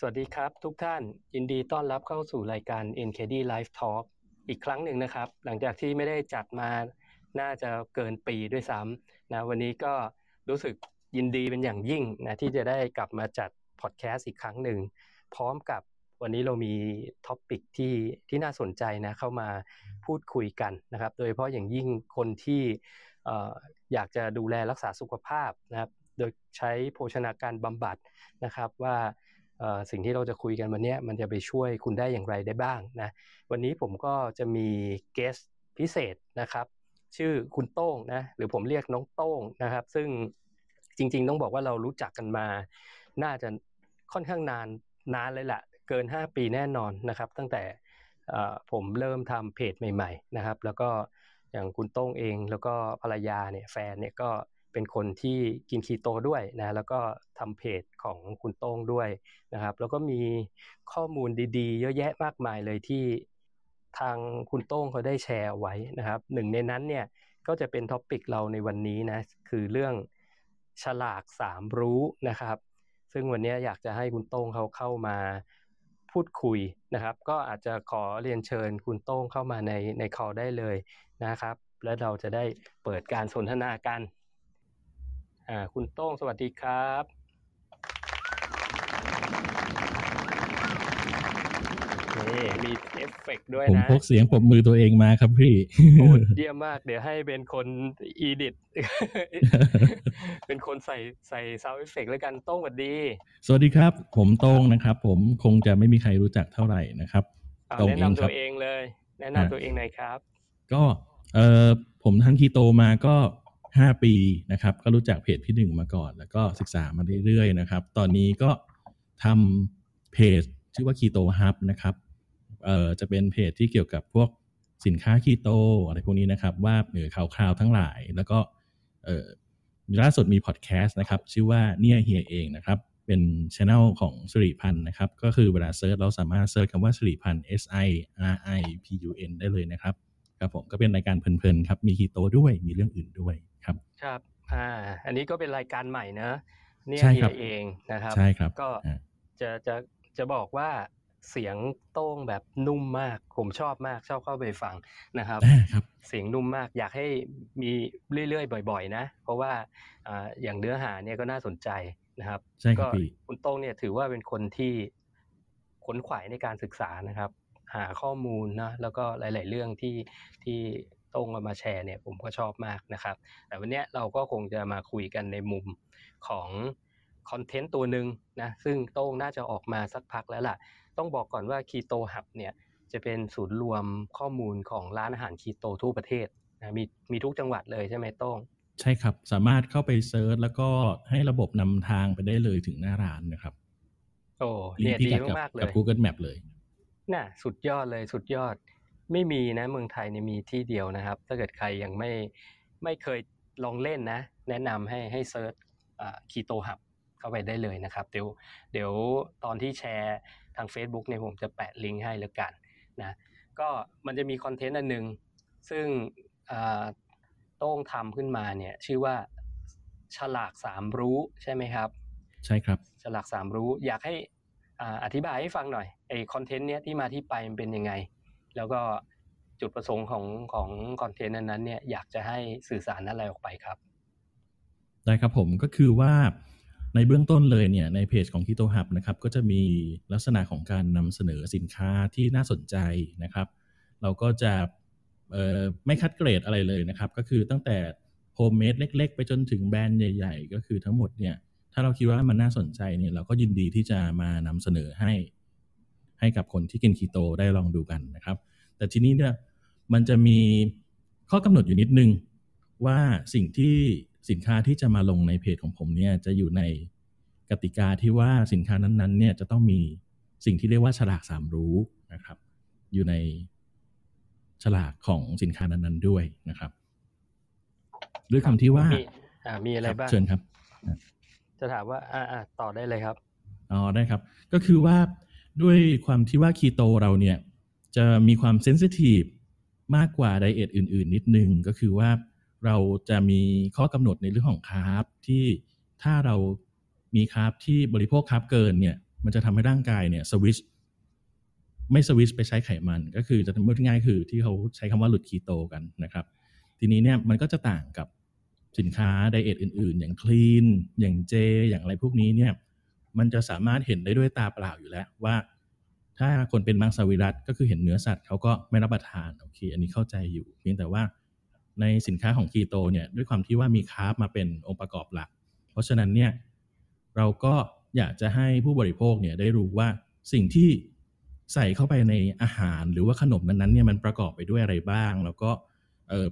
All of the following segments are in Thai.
สวัสดีครับทุกท่านยินดีต้อนรับเข้าสู่รายการ NKD Live Talk อีกครั้งหนึ่งนะครับ หลังจากที่ไม่ได้จัดมาน่าจะเกินปีด้วยซ้ำนะวันนี้ก็รู้สึกยินดีเป็นอย่างยิ่งนะที่จะได้กลับมาจัดพอดแคสต์อีกครั้งหนึ่ง พร้อมกับวันนี้เรามี topic ที่ที่น่าสนใจนะเข้ามาพูดคุยกันนะครับ โดยเฉพาะอย่างยิ่งคนที่อยากจะดูแลรักษาสุขภาพนะครับ โดยใช้โภชนาการบำบัดนะครับว่า สิ่งที่เราจะคุยกันวันนี้มันจะไปช่วยคุณได้อย่างไรได้บ้างนะวันนี้ผมก็จะมีเกสพิเศษนะครับ ชื่อคุณโต้งนะหรือผมเรียกน้องโต้งนะครับ ซึ่งจริง ๆ ต้องบอกว่าเรารู้จักกันมา น่าจะค่อนข้างนานนานเลยแหละเกิน 5 ปีแน่นอนนะครับ ตั้งแต่ผมเริ่มทำเพจใหม่ ๆ นะครับ แล้วก็อย่างคุณโต้งเองแล้วก็ภรรยาเนี่ยแฟนเนี่ยก็เป็นคนที่กินคีโตด้วยนะแล้วก็ทำเพจของคุณโต้งด้วยนะครับ แล้วก็มีข้อมูลดีๆ เยอะแยะมากมายเลยที่ทางคุณโต้งเขาได้แชร์ไว้นะครับหนึ่งในนั้นเนี่ยก็จะเป็น topic เราในวันนี้นะคือเรื่องฉลากสามรู้นะครับ ซึ่งวันนี้อยากจะให้คุณโต้งเขาเข้ามาพูดคุยนะครับ ก็อาจจะขอเรียนเชิญคุณโต้งเข้ามาในใน call ได้เลยนะครับ แล้วเราจะได้เปิดการสนทนากัน อ่าคุณโต้งสวัสดีครับ นี่มีเอฟเฟกด้วยนะผมพกเสียงปรบมือตัวเองมาครับพี่ โอ้เยี่ยมมาก เดี๋ยวให้เป็นคน edit เป็นคนใส่ใส่ sound effect แล้วกันโต้งสวัสดีสวัสดีครับ ผมโต้งนะครับ ผมคงจะไม่มีใครรู้จักเท่าไหร่นะครับตงแนะนำตัวเองเลย แนะนำตัวเองหน่อยครับ ก็เออผมทั้งคีโตมาก็ ห้าปีนะครับ ก็รู้จักเพจพี่หนึ่งมาก่อน แล้วก็ศึกษามาเรื่อยๆนะครับ ตอนนี้ก็ทำเพจชื่อว่าคีโตฮับนะครับเอ่อจะเป็นเพจที่เกี่ยวกับพวกสินค้าคีโตอะไรพวกนี้นะครับ ว่าเออข่าวคราวทั้งหลาย แล้วก็เออล่าสุดมีพอดแคสต์นะครับ ชื่อว่าเนี่ยเฮียเองนะครับ เป็นช anel ของสิริพันธ์นะครับ ก็คือเวลา search เราสามารถ search คำว่าสิริพันธ์ S I R I P U N ได้เลยนะครับครับผมก็เป็นรายการเพลินๆครับ มีคีโตด้วยมีเรื่องอื่นด้วย ครับ ครับอ่าอันนี้ก็เป็นรายการใหม่นะเนี่ยเองนะครับใช่ครับก็จะจะจะบอกว่าเสียงโต้งแบบนุ่มมาก ผมชอบมากชอบเข้าไปฟังนะครับครับเสียงนุ่มมากอยากให้มีเรื่อยๆบ่อย ๆ นะ เพราะว่าอย่างเนื้อหาเนี่ยก็น่าสนใจนะครับใช่ครับคุณโต้งเนี่ยถือว่าเป็นคนที่ขนขวายในการศึกษานะครับ หาข้อมูลนะแล้วก็หลาย ๆ เรื่องที่ที่ ตรงมาแชร์เนี่ยผมก็ชอบมากนะครับ แต่วันนี้เราก็คงจะมาคุยกันในมุมของคอนเทนต์ตัวหนึ่งนะซึ่งโต้งน่าจะออกมาสักพักแล้วล่ะ ต้องบอกก่อนว่า Keto Hub เนี่ยจะเป็นศูนย์รวมข้อมูลของร้านอาหารคีโตทั่วประเทศนะมีมีทุกจังหวัดเลยใช่ไหมโต้งใช่ครับ สามารถเข้าไป search แล้วก็ให้ระบบนำทางไปได้เลยถึงหน้าร้านนะครับ โอ้เนี่ยดีมากเลยกับ Google Map เลย น่ะ สุดยอดเลยสุดยอด ไม่มีนะเมืองไทยเนี่ยมีที่เดียวนะครับ ถ้าเกิดใครยังไม่ไม่เคยลองเล่นนะ แนะนำให้ให้ searchคีโตหับเข้าไปได้เลยนะครับ เดี๋ยวเดี๋ยวตอนที่แชร์ทาง Facebook เนี่ยผมจะแปะลิงก์ให้แล้วกันนะก็มันจะมีคอนเทนต์อันหนึ่งซึ่งโต้งทำขึ้นมาเนี่ยชื่อว่าฉลากสามรู้ใช่ไหมครับ ใช่ครับฉลากสามรู้อยากให้อธิบายให้ฟังหน่อยไอคอนเทนต์เนี้ยที่มาที่ไปมันเป็นยังไง แล้วก็จุดประสงค์ของของคอนเทนต์นั้นเนี่ยอยากจะให้สื่อสารอะไรออกไปครับ ได้ครับผมก็คือว่าในเบื้องต้นเลยเนี่ยในเพจของ Keto Hub นะครับก็จะมีลักษณะของการนำเสนอสินค้าที่น่าสนใจนะครับ เราก็จะไม่คัดเกรดอะไรเลยนะครับ ก็คือตั้งแต่โฮมเมดเล็ก ๆ ไปจนถึงแบรนด์ใหญ่ ๆ ก็คือทั้งหมดเนี่ยถ้าเราคิดว่ามันน่าสนใจเนี่ยเราก็ยินดีที่จะมานำเสนอให้ ให้กับคนที่กินคีโตได้ลองดูกันนะครับ แต่ทีนี้เนี่ยมันจะมีข้อกำหนดอยู่นิดนึง ว่าสิ่งที่สินค้าที่จะมาลงในเพจของผมเนี่ยจะอยู่ในกติกาที่ว่าสินค้านั้นๆเนี่ยจะต้องมีสิ่งที่เรียกว่าฉลากสามรู้นะครับ อยู่ในฉลากของสินค้านั้นๆด้วยนะครับด้วยคำที่ว่ามีอะไรบ้างเชิญครับ จะถามว่าอ่าต่อได้เลยครับอ๋อได้ครับ ก็คือว่า ด้วยความที่ว่าคีโตเราเนี่ยจะมีความ sensitive มากกว่า diet อื่น ๆ นิดนึงก็คือว่าเราจะมีข้อกำหนดในเรื่องของคาร์บที่ถ้าเรามีคาร์บที่บริโภคคาร์บเกินเนี่ยมันจะทำให้ร่างกายเนี่ยสวิชไม่สวิชไปใช้ไขมัน ก็คือจะพูดง่ายคือที่เขาใช้คำว่าหลุดคีโตกันนะครับ ทีนี้เนี่ยมันก็จะต่างกับสินค้า diet อื่น ๆ อย่างคลีน อย่างเจ อย่างอะไรพวกนี้เนี่ย มันจะสามารถเห็นได้ด้วยตาเปล่าอยู่แล้วว่า ถ้าคนเป็นมังสวิรัตก็คือเห็นเนื้อสัตว์เขาก็ไม่รับประทานโอเค อันนี้เข้าใจอยู่ เพียงแต่ว่าในสินค้าของคีโตเนี่ยด้วยความที่ว่ามีคาร์บมาเป็นองค์ประกอบหลัก เพราะฉะนั้นเนี่ยเราก็อยากจะให้ผู้บริโภคเนี่ยได้รู้ว่าสิ่งที่ใส่เข้าไปในอาหารหรือว่าขนมนั้นๆเนี่ยมันประกอบไปด้วยอะไรบ้าง แล้วก็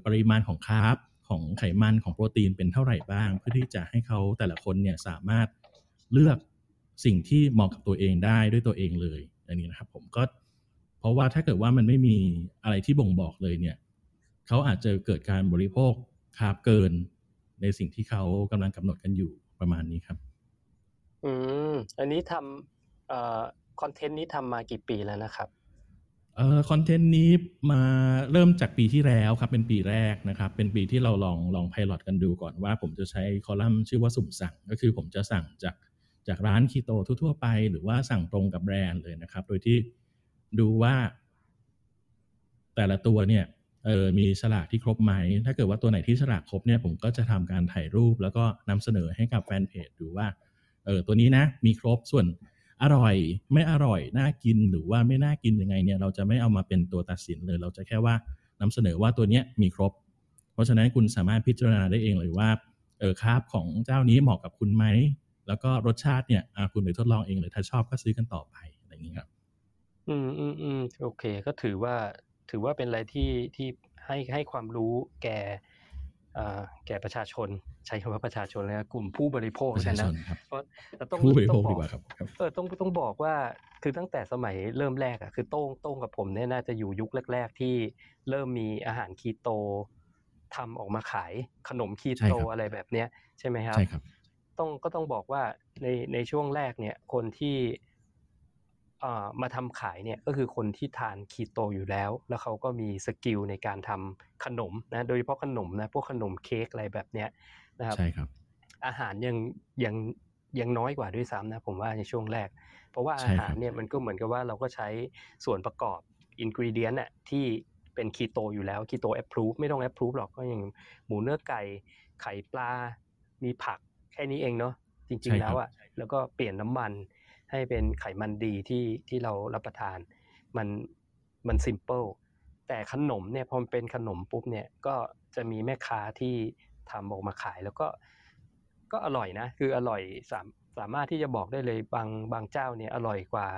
ปริมาณของคาร์บของไขมันของโปรตีนเป็นเท่าไหร่บ้าง เพื่อที่จะให้เขาแต่ละคนเนี่ยสามารถเลือก สิ่งที่เหมาะกับตัวเองได้ด้วยตัวเองเลยอันนี้นะครับ ผมก็เพราะว่าถ้าเกิดว่ามันไม่มีอะไรที่บ่งบอกเลยเนี่ยเขาอาจจะเกิดการบริโภคคาร์บเกิน ในสิ่งที่เขากำลังกำหนดกันอยู่ประมาณนี้ครับ อืมอันนี้ทำเอ่อคอนเทนต์นี้ทำมากี่ปีแล้วนะครับเอ่อคอนเทนต์นี้มาเริ่มจากปีที่แล้วครับ เป็นปีแรกนะครับ เป็นปีที่เราลองลองไพลอตกันดูก่อนว่าผมจะใช้คอลัมน์ชื่อว่าสุ่มสั่ง ก็คือผมจะสั่งจาก จากร้านคีโตทั่วๆไป หรือว่าสั่งตรงกับแบรนด์เลยนะครับ โดยที่ดูว่า แต่ละตัวเนี่ยเออมีฉลากที่ครบไหม ถ้าเกิดว่าตัวไหนที่ฉลากครบเนี่ยผมก็จะทำการถ่ายรูป แล้วก็นำเสนอให้กับแฟนเพจดูว่าเออตัวนี้นะ มีครบส่วนอร่อย ไม่อร่อยน่ากินหรือว่าไม่น่ากินยังไงเนี่ย เราจะไม่เอามาเป็นตัวตัดสินเลย เราจะแค่ว่านำเสนอว่าตัวเนี้ยมีครบ เพราะฉะนั้นคุณสามารถพิจารณาได้เองเลยว่าเออคราบของเจ้านี้เหมาะกับคุณไหม แล้วก็รสชาติเนี่ยคุณไปทดลองเองเลยถ้าชอบก็ซื้อกันต่อไปอะไรอย่างนี้ครับ อืมอืมอืมโอเค ก็ถือว่าถือว่าเป็นอะไรที่ที่ให้ให้ความรู้แก่แก่ประชาชน ใช้คำว่าประชาชนเลยกลุ่มผู้บริโภคนะเพราะต้องผู้บริโภคดีกว่าครับเออต้องต้องบอกว่าคือตั้งแต่สมัยเริ่มแรกอะคือโต้งโต้งกับผมเนี่ยน่าจะอยู่ยุคแรก ๆ ที่เริ่มมีอาหารคีโตทำออกมาขายขนมคีโตอะไรแบบเนี้ยใช่ไหมครับใช่ครับ ต้องก็ต้องบอกว่าในในช่วงแรกเนี่ยคนที่มาทำขายเนี่ยก็คือคนที่ทานคีโตอยู่แล้ว แล้วเขาก็มี skill ในการทำขนมนะโดยเฉพาะขนมนะพวกขนมเค้กอะไรแบบเนี้ยนะครับใช่ครับอาหารยังยังยังน้อยกว่าด้วยซ้ำนะผมว่าในช่วงแรก เพราะว่าอาหารเนี่ยมันก็เหมือนกับว่าเราก็ใช้ส่วนประกอบอินกริเดียนน่ะที่เป็นคีโตอยู่แล้วคีโตแอปพรูฟไม่ต้องแอปพรูฟหรอกก็อย่างหมูเนื้อไก่ไข่ปลา มีผัก แค่นี้เองเนาะจริง ๆ แล้วอะแล้วก็เปลี่ยนน้ำมันให้เป็นไขมันดีที่ที่เรารับประทาน มันมันซิมเปิลแต่ขนมเนี่ยพอมันเป็นขนมปุ๊บเนี่ยก็จะมีแม่ค้าที่ทำออกมาขายแล้วก็ก็อร่อยนะ คืออร่อยสามสามารถที่จะบอกได้เลยบางบางเจ้าเนี่ยอร่อยกว่า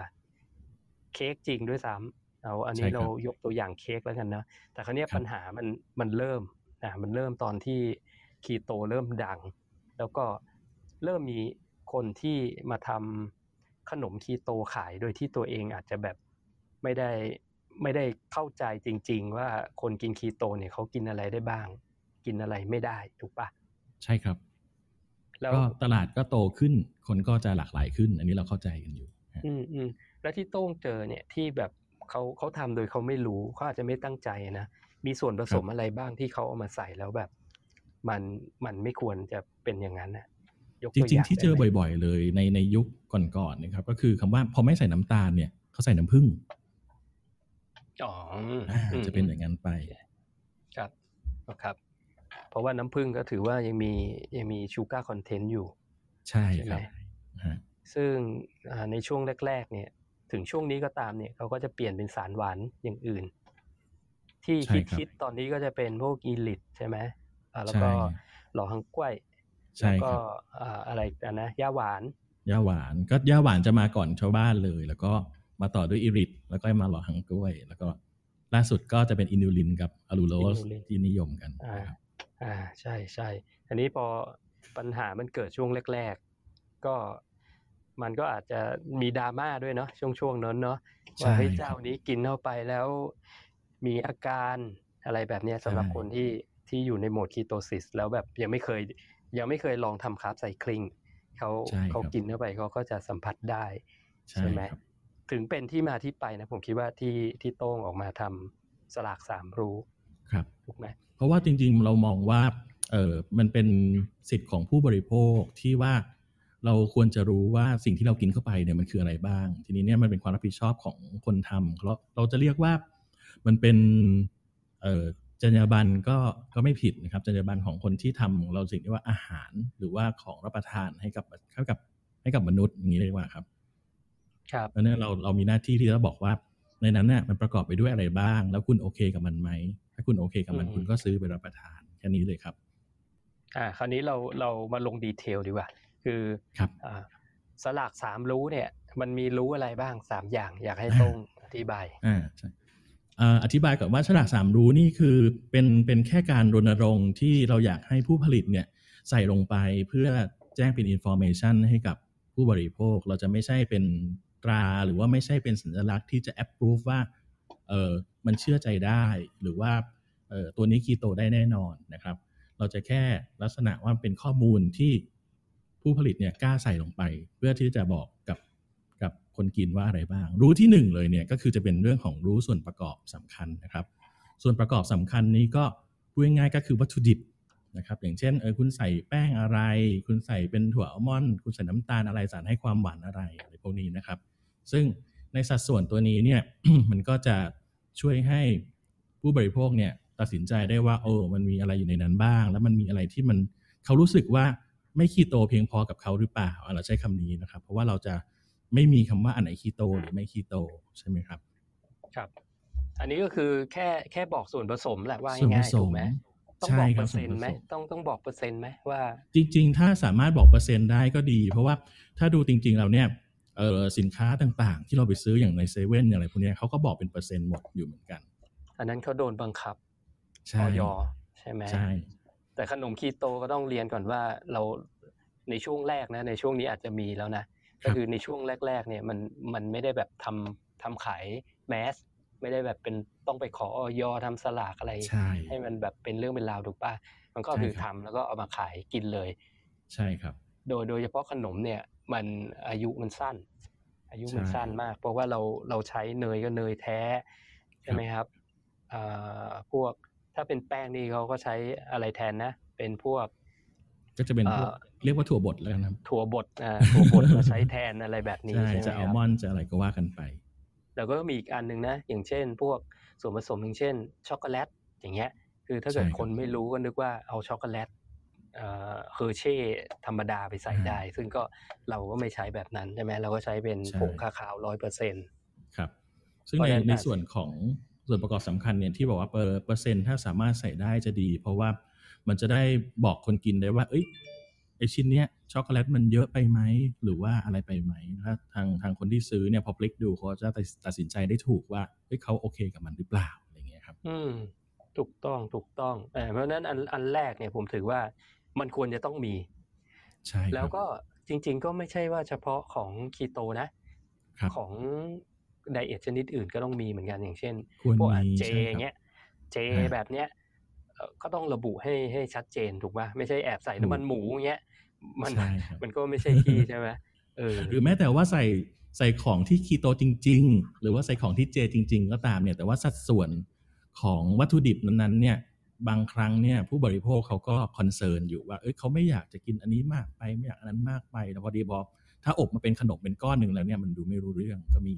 เค้กจริงด้วยซ้ำเอาอันนี้เรายกตัวอย่างเค้กแล้วกันนะแต่คราวนี้ปัญหามันมันเริ่มนะมันเริ่มตอนที่คีโตเริ่มดัง แล้วก็ เริ่มมีคนที่มาทำขนมคีโตขายโดยที่ตัวเองอาจจะแบบไม่ได้ไม่ได้เข้าใจจริง ๆ ว่าคนกินคีโตเนี่ยเขากินอะไรได้บ้าง กินอะไรไม่ได้ถูกปะใช่ครับ แล้วก็ตลาดก็โตขึ้น คนก็จะหลากหลายขึ้น อันนี้เราเข้าใจกันอยู่ อืมอืมแล้วที่โต้งเจอเนี่ยที่แบบเขาเขาทำโดยเขาไม่รู้เขาอาจจะไม่ตั้งใจนะมีส่วนผสมอะไรบ้างที่เขาเอามาใส่แล้วแบบ มันมันไม่ควรจะเป็นอย่างนั้นนะ จริง ๆ ที่เจอบ่อย ๆ เลยในในยุคก่อนๆนะครับ ก็คือคำว่าพอไม่ใส่น้ำตาลเนี่ยเขาใส่น้ำผึ้งอ๋อจะเป็นอย่างนั้นไป ครับครับ เพราะว่าน้ำผึ้งก็ถือว่ายังมียังมี sugar content อยู่ ใช่ครับซึ่งในช่วงแรก ๆ เนี่ย ถึงช่วงนี้ก็ตามเนี่ยเขาก็จะเปลี่ยนเป็นสารหวานอย่างอื่น ที่คิดคิดตอนนี้ก็จะเป็นพวกอีลิทใช่ไหมแล้วก็หล่อหังกล้วย แล้วก็อะไรนะย่าหวานย่าหวานก็ย่าหวานจะมาก่อนชาวบ้านเลย แล้วก็มาต่อด้วยอิริทแล้วก็มาหล่อหังกล้วย แล้วก็ล่าสุดก็จะเป็นอินูลินกับอะลูโรสที่นิยมกันอ่าใช่ใช่อันนี้พอปัญหามันเกิดช่วงแรก ๆ ก็มันก็อาจจะมีดราม่าด้วยเนาะช่วงช่วงนั้นเนาะว่าเฮ้ยเจ้านี้กินเข้าไปแล้ว มีอาการอะไรแบบนี้สำหรับคนที่ที่อยู่ในโหมดคีโตซิส แล้วแบบยังไม่เคย ยังไม่เคยลองทำคาร์บไซคลิงเขาเขากินเข้าไปเขาก็จะสัมผัสได้ใช่ไหมถึงเป็นที่มาที่ไปนะ ผมคิดว่าที่ที่โต้งออกมาทำสลากสามรู้ครับถูกไหมเพราะว่าจริงๆเรามองว่าเออมันเป็นสิทธิ์ของผู้บริโภคที่ว่าเราควรจะรู้ว่าสิ่งที่เรากินเข้าไปเนี่ยมันคืออะไรบ้าง ทีนี้เนี่ยมันเป็นความรับผิดชอบของคนทำเราเราจะเรียกว่ามันเป็นเอ่อ จรรยาบรรณก็ก็ไม่ผิดนะครับจรรยาบรรณของคนที่ทำเราสิ่งที่ว่าอาหารหรือว่าของรับประทานให้กับให้กับให้กับมนุษย์อย่างนี้เลยว่าครับ ครับเพราะฉะนั้นเราเรามีหน้าที่ที่จะบอกว่า ในนั้นเนี่ยมันประกอบไปด้วยอะไรบ้าง แล้วคุณโอเคกับมันไหมถ้าคุณโอเคกับมันอืมคุณก็ซื้อไปรับประทานแค่นี้เลยครับ อ่า คราวนี้เราเรามาลง detail ดีกว่า คือครับอ่าฉลากสามรู้เนี่ย มันมีรู้อะไรบ้างสามอย่างอยากให้โต้งอธิบายอ่าใช่เอ่อ อธิบายก่อนว่าฉลากสามรู้นี่คือเป็นเป็นแค่การรณรงค์ที่เราอยากให้ผู้ผลิตเนี่ยใส่ลงไปเพื่อแจ้งเป็น information ให้กับผู้บริโภค เราจะไม่ใช่เป็นตราหรือว่าไม่ใช่เป็นสัญลักษณ์ที่จะ approve ว่าเออมันเชื่อใจได้หรือว่าเออตัวนี้คีโตได้แน่นอนนะครับ เราจะแค่ลักษณะว่าเป็นข้อมูลที่ผู้ผลิตเนี่ยกล้าใส่ลงไป เพื่อที่จะบอก คนกินว่าอะไรบ้าง รู้ที่หนึ่งเลยเนี่ยก็คือจะเป็นเรื่องของรู้ส่วนประกอบสำคัญนะครับ ส่วนประกอบสำคัญนี้ก็พูดง่ายๆก็คือวัตถุดิบนะครับอย่างเช่นเออคุณใส่แป้งอะไร คุณใส่เป็นถั่วอัลมอนด์คุณใส่น้ำตาลอะไรสารให้ความหวานอะไรอะไรพวกนี้นะครับ ซึ่งในสัดส่วนตัวนี้เนี่ยมันก็จะช่วยให้ผู้บริโภคเนี่ยตัดสินใจได้ว่าโอ้มันมีอะไรอยู่ในนั้นบ้าง แล้วมันมีอะไรที่มันเขารู้สึกว่าไม่คีโตเพียงพอกับเขาหรือเปล่าเราใช้คำนี้นะครับ เพราะว่าเราจะ ไม่มีคำว่าอันไหนคีโตหรือไม่คีโตใช่ไหมครับ ครับ อันนี้ก็คือแค่แค่บอกส่วนผสมแหละว่าส่วนผง่ายสๆถูมกไหมต้องใช่บอกคเปรัอบร์ส่วเซ็นนผต์ไหมสมต้องต้องบอกเปอร์เซ็นต์ไหมว่า จริง ๆ ถ้าสามารถบอกเปอร์เซ็นต์ได้ก็ดี เพราะว่าถ้าดูจริงๆแล้วเนี่ยเออสินค้าต่างๆ ที่เราไปซื้ออย่างในเซเว่นอะไรพวกเนี้ยเขาก็บอกเป็นเปอร์เซ็นต์หมดอยู่เหมือนกัน อันนั้นเขาโดนบังคับใช่ออยใช่ไหมใช่ แต่ขนมคีโตก็ต้องเรียนก่อนว่าเราในช่วงแรกนะในช่วงนี้อาจจะมีแล้วนะ ก็คือในช่วงแรก ๆ เนี่ยมันมันไม่ได้แบบทำทำขายแมสไม่ได้แบบเป็นต้องไปขอออยทำสลากอะไรใช่ให้มันแบบเป็นเรื่องเป็นราวถูกป่ะมันก็ใช่คือครัทำบแล้วก็เอามาขายกินเลย ใช่ครับ โดยโดยเฉพาะขนมเนี่ยมันอายุมันสั้น อายุมันใช่สั้นมาก เพราะว่าเราเราใช้เนยก็เนยแท้ใช่ไหมครับอ่าพวกถ้าเป็นแป้งนี่เขาก็ใช้อะไรแทนนะ เป็นพวก ก็จะเป็นพวกเอ่อเรียกว่าถั่วบดแล้วกันครับถั่วบดอ่าถั่วบดมาใช้แทนอะไรแบบนี้ใช่ใช่ไหมจะคอัลรับมอนด์จะอะไรก็ว่ากันไป แล้วก็มีอีกอันหนึ่งนะ อย่างเช่น พวกส่วนผสมอย่างเช่น ช็อกโกแลตอย่างเงี้ย คือถ้าเกิดใช่ครับคนไม่รู้ก็นึกว่าเอาช็อกโกแลตเอ่อเฮอร์เช่ธรรมดาไปใส่อ่าได้ ซึ่งก็เราก็ไม่ใช้แบบนั้นใช่ไหมเราก็ใช้เป็นใช่ผงคาเคาร้อยเปอร์เซ็นต์ครับ ซึ่งเพราะในฉะนั้นในอาจส่วนของส่วนประกอบสำคัญเนี่ยที่บอกว่าเปอร์เปอร์เซ็นต์ถ้าสามารถใส่ได้จะดี เพราะว่า มันจะได้บอกคนกินได้ว่า เอ้ยไอชิ้นเนี้ยช็อกโกแลตมันเยอะไปไหมหรือว่าอะไรไปไหมถ้าทางทางคนที่ซื้อเนี่ยพอพลิกดูเขาจะตัดสินใจได้ถูกว่าเฮ้ยเขาโอเคกับมันหรือเปล่าอะไรเงี้ยครับ อืมถูกต้องถูกต้องเออเพราะฉะนั้นอันอันแรกเนี่ยผมถือว่ามันควรจะต้องมีใช่ครับแล้วก็จริง ๆ ก็ไม่ใช่ว่าเฉพาะของคีโตนะครับของไดเอทชนิดอื่นก็ต้องมีเหมือนกันอย่างเช่นควรพวกอะมีเจใช่ครับอย่างเงี้ยเจอ่าแบบเนี้ยเอ่อ ก็ต้องระบุให้ให้ชัดเจนถูกป่ะไม่ใช่แอบใส่น้ำมันหมูอย่างเงี้ยมันใช่ครับมันก็ไม่ใช่ที่ใช่ไหมเออหรือแม้แต่ว่าใส่ใส่ของที่คีโตจริง ๆ หรือว่าใส่ของที่เจจริง ๆ ก็ตามเนี่ย แต่ว่าสัดส่วนของวัตถุดิบนั้นๆเนี่ยบางครั้งเนี่ยผู้บริโภคเขาก็คอนเซิร์นอยู่ว่าเอ้ยเขาไม่อยากจะกินอันนี้มากไปไม่อยากอันนั้นมากไปแต่พอดีบอกถ้าอบมาเป็นขนมเป็นก้อนหนึ่งแล้วเนี่ยมันดูไม่รู้เรื่องก็มี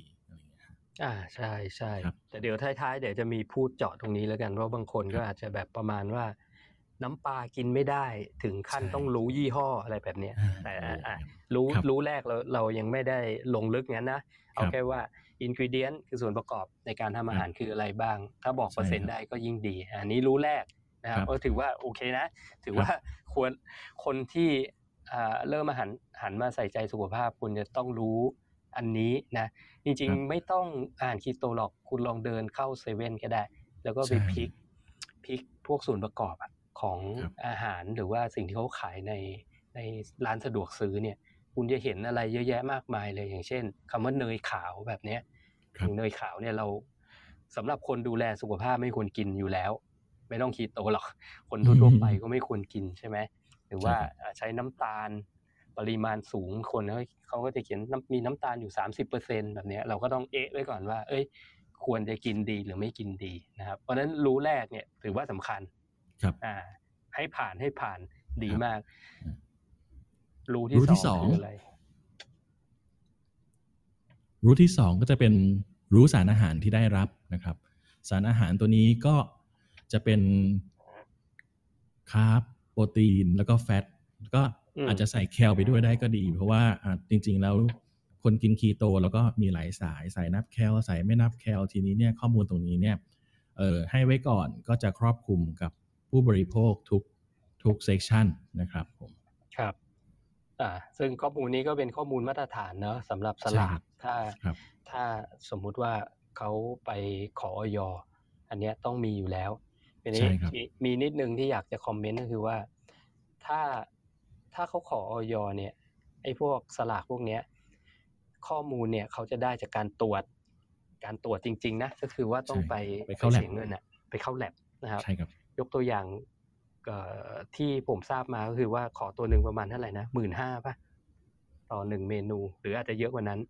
อะไรอย่างเงี้ยครับอ่าใช่ใช่ครับแต่เดี๋ยวท้ายๆเดี๋ยวจะมีพูดเจาะตรงนี้แล้วกันเพราะบางคนก็ครับอาจจะแบบประมาณว่า น้ำปลากินไม่ได้ถึงขั้นใช่ต้องรู้ยี่ห้ออะไรแบบเนี้ยอ่าแต่โอ้อะรู้ครับรู้แรกเราเรายังไม่ได้ลงลึกงั้นนะเอาครับแค่ว่าอินกิเดียนคือส่วนประกอบในการทำอาหารคืออะไรบ้าง ถ้าบอกใช่เปอร์เซ็นต์ครับได้ก็ยิ่งดี อันนี้รู้แรกนะครับครับก็ถือว่าโอเคนะ ถือครับว่าควรคนที่อ่าเริ่มมาหันหันมาใส่ใจสุขภาพคุณจะต้องรู้ อันนี้นะ จริงครับๆไม่ต้องอ่านคีโตหรอกคุณลองเดินเข้าเซเว่นก็ได้ แล้วก็ไปใช่พลิกพลิกพวกส่วนประกอบอะของครับอาหารหรือว่าสิ่งที่เขาขายในในร้านสะดวกซื้อเนี่ย คุณจะเห็นอะไรเยอะแยะมากมายเลยอย่างเช่นคำว่าเนยขาวแบบเนี้ยครับอย่างเนยขาวเนี่ยเราสำหรับคนดูแลสุขภาพไม่ควรกินอยู่แล้ว ไม่ต้องคีโตหรอกคนทั่วๆไปก็ไม่ควรกินใช่ไหมหรือว่าใช่ครับอ่าใช้น้ำตาล ปริมาณสูงคนเขาเขาก็จะเขียนน้ำมีน้ำตาลอยู่สามสิบเปอร์เซ็นแบบเนี้ยเราก็ต้องเอะไว้ก่อนว่า เอ้ย ควรจะกินดีหรือไม่กินดีนะครับ เพราะฉะนั้นรู้แรกเนี่ยถือว่าสำคัญ ครับ อ่า ให้ผ่านให้ผ่านดีครับมากอืมรู้รู้ที่ที่สองสองคืออะไรรู้ที่สองก็จะเป็นรู้สารอาหารที่ได้รับนะครับ สารอาหารตัวนี้ก็จะเป็นคาร์บโปรตีนแล้วก็แฟตก็ อืมอาจจะใส่แคลไปด้วยได้ก็ดี เพราะว่าอะจริง ๆ แล้วคนกินคีโตแล้วก็มีหลายสายสายนับแคลสายไม่นับแคลทีนี้เนี่ยข้อมูลตรงนี้เนี่ยเออให้ไว้ก่อนก็จะครอบคลุมกับผู้บริโภคทุกทุก section นะครับผมครับอ่าซึ่งข้อมูลนี้ก็เป็นข้อมูลมาตรฐานเนอะสำหรับฉลากถ้าครับถ้าสมมุติว่าเขาไปขออย.อันเนี้ยต้องมีอยู่แล้วทีนี้ใช่ครับมีมีนิดนึงที่อยากจะ comment ก็คือว่า ถ้า ถ้าเขาขอออยเนี่ยไอ้พวกสลากพวกเนี้ยข้อมูลเนี่ยเขาจะได้จากการตรวจ การตรวจจริง ๆ นะ ก็คือว่าต้องใช่ไปไปเข้า lab เสียเงินอะไปเข้าแลบนะครับใช่ครับ ยกตัวอย่างเอ่อที่ผมทราบมาก็คือว่าขอตัวหนึ่งประมาณเท่าไหร่นะหมื่นห้าป่ะต่อหนึ่งเมนู หรืออาจจะเยอะกว่านั้น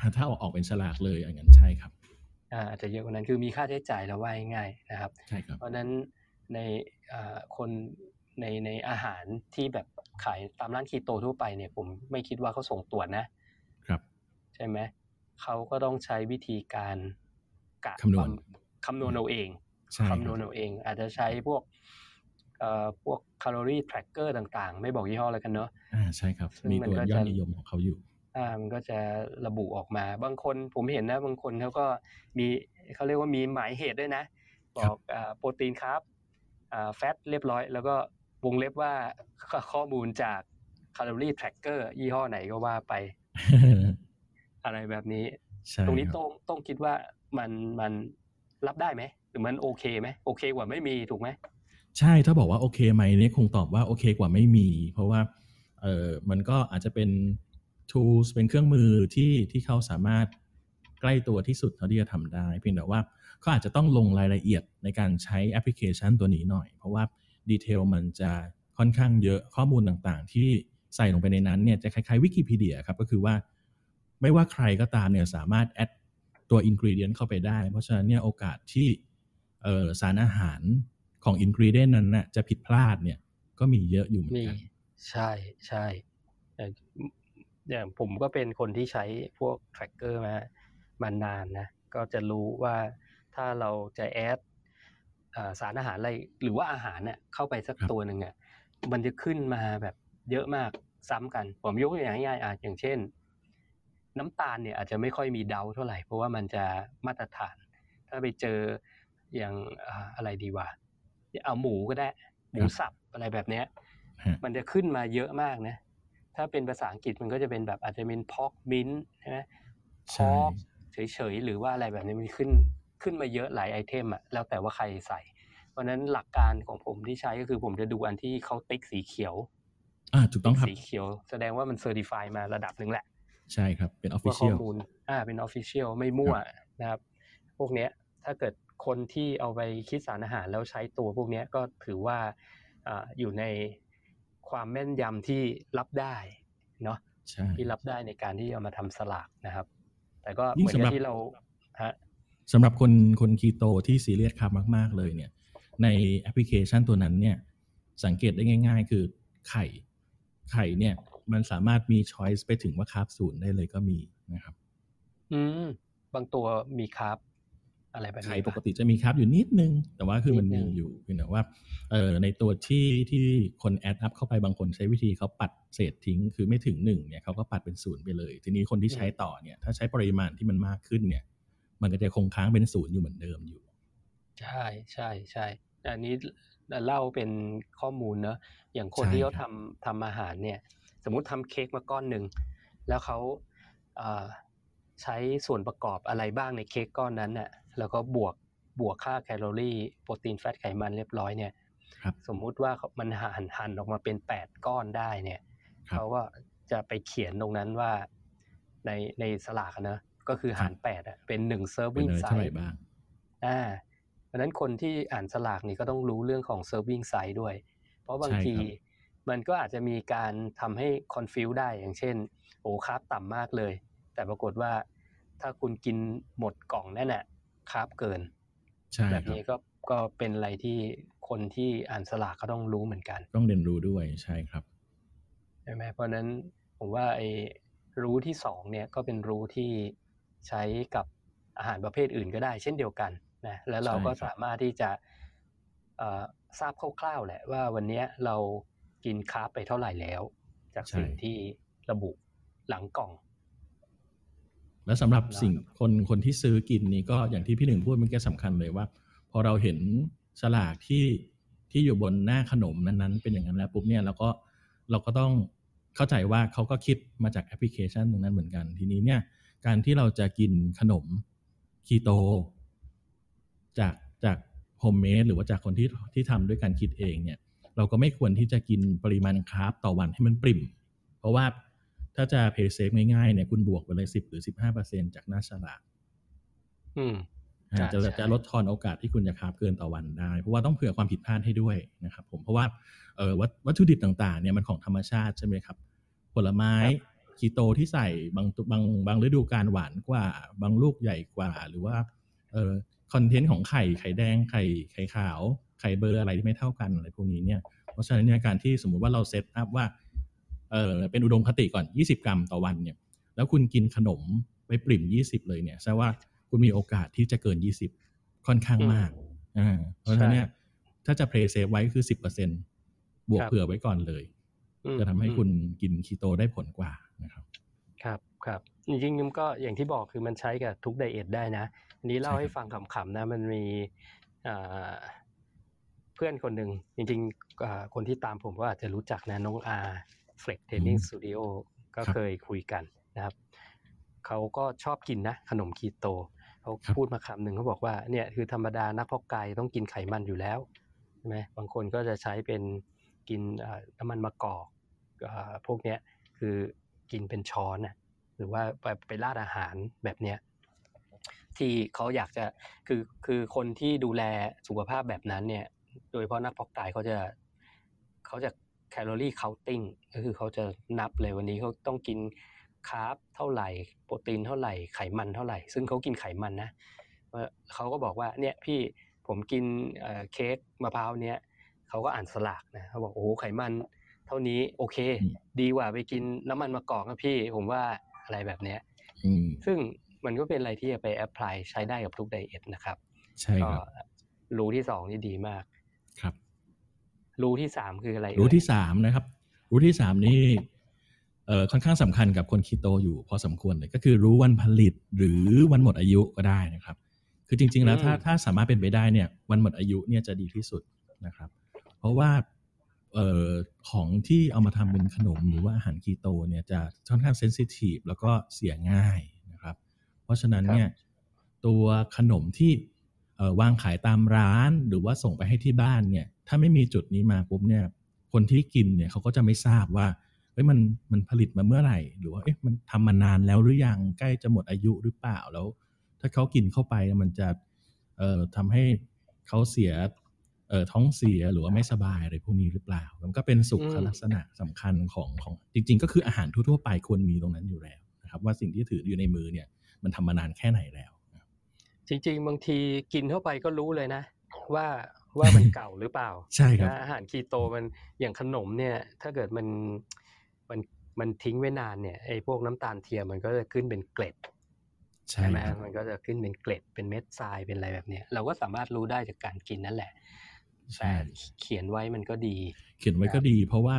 อะถ้าเอาออกเป็นฉลากเลยอย่างนั้นใช่ครับอ่าอาจจะเยอะกว่านั้นคือมีค่าใช้จ่ายแล้วว่าง่ายๆนะครับใช่ครับ เพราะฉะนั้นในอ่าคนในในอาหารที่แบบ ขายตามร้านคีโตทั่วไปเนี่ยผมไม่คิดว่าเขาส่งตรวจนะครับใช่ไหมเขาก็ต้องใช้วิธีการกะคำนวณคำนวณเอาเองใช่คคำนรัวบณเอาเอง อาจจะใช้พวกเอ่อพวกแคลอรี่ tracker ต่างๆ ไม่บอกยี่ห้ออะไรกันเนอะอ่าใช่ครับซึ่งมีมันตัวก็ยอดจะนิยมของเขาอยู่อ่ามันก็จะระบุออกมา บางคนผมเห็นนะ บางคนเขาก็มีเขาเรียกว่ามีหมายเหตุด้วยนะ บอกอ่าโปรตีนครับอ่าแฟตเรียบร้อย แล้วก็ วงเล็บว่าข้อมูลจากแคลอรี่ tracker ยี่ห้อไหนก็ว่าไป อะไรแบบนี้ใช่ตรงนี้ครับต้องต้องคิดว่ามันมันรับได้ไหมหรือมันโอเคไหมโอเคกว่าไม่มีถูกไหมใช่ถ้าบอกว่าโอเคไหมเนี่ยคงตอบว่าโอเคกว่าไม่มี เพราะว่าเออมันก็อาจจะเป็น tools เป็นเครื่องมือที่ที่เขาสามารถใกล้ตัวที่สุดเท่าที่จะทำได้ เพียงแต่ว่าเขาอาจจะต้องลงรายละเอียดในการใช้แอปพลิเคชันตัวนี้หน่อย เพราะว่า detail มันจะค่อนข้างเยอะข้อมูลต่างๆ ที่ใส่ลงไปในนั้นเนี่ยจะคล้ายๆวิกิพีเดียครับก็คือว่า ไม่ว่าใครก็ตามเนี่ยสามารถ add ตัว ingredient เข้าไปได้ เพราะฉะนั้นเนี่ยโอกาสที่เออสารอาหารของ ingredient นั้นน่ะจะผิดพลาดเนี่ยก็มีเยอะอยู่เหมือนกันใช่ใช่อย่างผมก็เป็นคนที่ใช้พวก tracker มามานานนะ ก็จะรู้ว่าถ้าเราจะแอด สารอาหารอะไรหรือว่าอาหารเนี่ยเข้าไปสักครับตัวหนึ่งอะมันจะขึ้นมาแบบเยอะมากซ้ำกัน ผมยกตัวอย่างง่ายๆอะอย่างเช่น น้ำตาลเนี่ยอาจจะไม่ค่อยมีเดาเท่าไหร่ เพราะว่ามันจะมาตรฐาน ถ้าไปเจออย่างอ่าอะไรดีวะเอาหมูก็ได้หมูสับอะไรแบบเนี้ยฮะมันจะขึ้นมาเยอะมากนะ ถ้าเป็นภาษาอังกฤษมันก็จะเป็นแบบอาจจะเป็น pork mince ใช่ไหมใช่ pork เฉยๆหรือว่าอะไรแบบนี้มันขึ้น ขึ้นมาเยอะหลาย item อะแล้วแต่ว่าใครใส่ เพราะฉะนั้นหลักการของผมที่ใช้ก็คือผมจะดูอันที่เขาติ๊กสีเขียว อ่าถูกต้องครับสีเขียว แสดงว่ามัน certify มาระดับหนึ่งแหละ ใช่ครับ เป็นออฟฟิว่าเชีข้ยอลมูอ่าเป็น official ไม่มั่วนะครับ พวกเนี้ยถ้าเกิดคนที่เอาไปคิดสารอาหารแล้วใช้ตัวพวกเนี้ยก็ถือว่าอ่าอยู่ในความแม่นยำที่รับได้เนาะใช่ที่รับได้ในการที่เอามาทำฉลากนะครับ แต่ก็ยิ่เหงสำหรักับบที่เราฮะ สำหรับคนคนคีโตที่ซีเรียสคาร์บมาก ๆ เลยเนี่ย ในแอปพลิเคชันตัวนั้นเนี่ย สังเกตได้ง่าย ๆ คือไข่ ไข่เนี่ย มันสามารถมี choice ไปถึงว่าคาร์บศูนย์ได้เลยก็มีนะครับ อืม บางตัวมีคาร์บอะไรแบบไข่นี้ปกติจะมีคาร์บอยู่นิดนึง แต่ว่าคือมันมีนิดนึงอยู่เพียงแต่ว่า เออในตัวที่ที่คน add up เข้าไปบางคนใช้วิธีเขาปัดเศษทิ้ง คือไม่ถึงหนึ่งเนี่ยเขาก็ปัดเป็นศูนย์ไปเลย ทีนี้คนที่ใช้ต่อเนี่ย ถ้าใช้ปริมาณที่มันมากขึ้นเนี่ย มันก็จะคงค้างเป็นศูนย์อยู่เหมือนเดิมอยู่ ใช่ใช่ใช่อันนี้เล่าเป็นข้อมูลเนอะอย่างคนใช่ที่เขาครับทำทำอาหารเนี่ย สมมุติทำเค้กมาก้อนหนึ่งแล้วเขาเอ่อใช้ส่วนประกอบอะไรบ้างในเค้กก้อนนั้นน่ะ แล้วก็บวกบวกค่าแคลอรี่โปรตีน fat ไขมันเรียบร้อยเนี่ยครับสมมุติว่าเขามันหั่นหั่นออกมาเป็นแปดก้อนได้เนี่ยครับเขาก็จะไปเขียนตรงนั้นว่าในในฉลากอะนะ ก็คือหารแปดอะเป็นหนึ่ง serving size เนี่ยเป็นเท่าไหร่บ้างอ่าเพราะฉะนั้นคนที่อ่านฉลากนี่ก็ต้องรู้เรื่องของ serving size ด้วย เพราะบางใช่ทีครับมันก็อาจจะมีการทำให้ confuse ได้อย่างเช่นโอ้ carb ต่ำมากเลย แต่ปรากฏว่าถ้าคุณกินหมดกล่องนั่นแหละ carb เกินใช่แบบครับนี้ก็ก็เป็นอะไรที่คนที่อ่านฉลากก็ต้องรู้เหมือนกัน ต้องเรียนรู้ด้วยใช่ครับใช่ไหมเพราะนั้นผมว่าไอ้รู้ที่สองเนี่ยก็เป็นรู้ที่ ใช้กับอาหารประเภทอื่นก็ได้ เช่นเดียวกันนะแล้วเราก็สามารถที่จะทราบคร่าวๆแหละว่าวันนี้เรากินคาร์บไปเท่าไหร่แล้ว จากสิ่งที่ระบุหลังกล่อง แล้วสำหรับสิ่งคนคนที่ซื้อกินนี่ก็อย่างที่พี่หนึ่งพูดมันก็สำคัญเลยว่า พอเราเห็นฉลากที่ที่อยู่บนหน้าขนมนั้นๆ เป็นอย่างนั้นแล้วปุ๊บเนี่ยเราก็เราก็ต้องเข้าใจว่าเขาก็คิดมาจากแอปพลิเคชันตรงนั้นเหมือนกัน ทีนี้เนี่ย การที่เราจะกินขนมคีโต จากจาก homemade หรือว่าจากคนที่ที่ทำด้วยการคิดเองเนี่ย เราก็ไม่ควรที่จะกินปริมาณ carb ต่อวันให้มันปริ่ม เพราะว่าถ้าจะ play safe ง่ายๆเนี่ยคุณบวกไปเลยสิบหรือสิบห้าเปอร์เซ็นจากหน้าฉลากจะจะลดทอนโอกาสที่คุณจะ carb เกินต่อวันได้ เพราะว่าต้องเผื่อความผิดพลาดให้ด้วยนะครับ ผมเพราะว่าเออวัตถุดิบต่างๆเนี่ยมันของธรรมชาติใช่ไหมครับ ผลไม้ คีโตที่ใส่บางบางบางฤดูกาลหวานกว่า บางลูกใหญ่กว่า หรือว่าเออ content ของไข่ไข่แดงไข่ไข่ขาวไข่เบอร์อะไรที่ไม่เท่ากันอะไรพวกนี้เนี่ยเพราะฉะนั้นเนี่ยการที่สมมุติว่าเรา set up ว่าเออเป็นอุดมคติก่อน 20 กรัมต่อวันเนี่ย แล้วคุณกินขนมไปปริ่ม 20 เลยเนี่ยแสดงว่าคุณมีโอกาสที่จะเกิน 20 ค่อนข้างมากอ่าเพราะฉะนั้นเนี่ยถ้าจะ play safe ไว้คือ 10%บวกเผื่อไว้ก่อนเลยจะทำให้คุณกินคีโตได้ผลกว่า นะครับครับครับจริงๆก็อย่างที่บอกคือมันใช้กับทุก diet ได้นะอันนี้เล่าให้ฟังขำๆนะ มันมีเพื่อนคนหนึ่งจริงๆคนที่ตามผมก็อาจจะรู้จักนะน้องอา Flex Training Studio ก็เคยคุยกันนะครับเขาก็ชอบกินนะ ขนมคีโตเขาพูดมาคำหนึ่งเขาบอกว่าเนี่ยคือธรรมดานักพอกกายต้องกินไขมันอยู่แล้วใช่ไหมบางคนก็จะใช้เป็นกินน้ำมันมะกอกพวกเนี้ยคือ กินเป็นช้อนนะหรือว่าไปไปราดอาหารแบบเนี้ยที่เขาอยากจะคือคือคนที่ดูแลสุขภาพแบบนั้นเนี่ย โดยเฉพาะนักพอกกายเขาจะเขาจะ calorie counting ก็คือเขาจะนับเลยวันนี้เขาต้องกิน carb เท่าไหร่โปรตีนเท่าไหร่ไขมันเท่าไหร่ ซึ่งเขากินไขมันนะเขาก็บอกว่าเนี่ยพี่ผมกินเค้กมะพร้าวเนี้ยเขาก็อ่านฉลากนะเขาบอกโอ้โหไขมัน เท่านี้โอเค ดีกว่าไปกินน้ำมันมะกอกนะพี่ ผมว่าอะไรแบบเนี้ยซึ่งมันก็เป็นอะไรที่จะไป apply ใช้ได้กับทุก diet นะครับ ใช่ครับรู้ที่สองนี่ดีมากครับ รู้ที่สามคืออะไร รู้ที่สามนะครับ รู้ที่สามนี่เอ่อค่อนข้างสำคัญกับคนคีโตอยู่พอสมควรเลยก็คือรู้วันผลิตหรือวันหมดอายุก็ได้นะครับ คือจริง ๆ แล้วถ้าถ้าสามารถเป็นไปได้เนี่ย วันหมดอายุเนี่ยจะดีที่สุดนะครับ เพราะว่าเอ่อของที่เอามาทำเป็นขนมหรือว่าอาหารคีโตเนี่ยจะค่อนข้างเซนซิทีฟแล้วก็เสียง่ายนะครับ เพราะฉะนั้นเนี่ยตัวขนมที่วางขายตามร้านหรือว่าส่งไปให้ที่บ้านเนี่ย ถ้าไม่มีจุดนี้มาปุ๊บเนี่ย คนที่กินเนี่ยเขาก็จะไม่ทราบว่าเฮ้ยมันมันผลิตมาเมื่อไหร่ หรือว่าเอ๊ะมันทำมานานแล้วหรือยังใกล้จะหมดอายุหรือเปล่าแล้ว ถ้าเขากินเข้าไปมันจะเอ่อทำให้เขาเสียเอ่อ ท้องเสียหรือว่าไม่สบายอะไรพวกนี้หรือเปล่า มันก็เป็นสุขลักษณะสำคัญของของจริง ๆ ก็คืออาหารทั่วๆไปควรมีตรงนั้นอยู่แล้วนะครับ ว่าสิ่งที่ถืออยู่ในมือเนี่ย มันทำมานานแค่ไหนแล้ว จริง ๆ บางทีกินเข้าไปก็รู้เลยนะ ว่าว่ามันเก่าหรือเปล่า ใช่ครับอาหารคีโตมันอย่างขนมเนี่ย ถ้าเกิดมันมันมันทิ้งไว้นานเนี่ยไอ้พวกน้ำตาลเทียมมันก็จะขึ้นเป็นเกล็ดใช่ไหมมันก็จะขึ้นเป็นเกล็ดเป็นเม็ดทรายเป็นอะไรแบบเนี้ยเราก็สามารถรู้ได้จากการกินนั่นแหละ แต่เขียนไว้มันก็ดี เขียนไว้ก็ดี เพราะว่า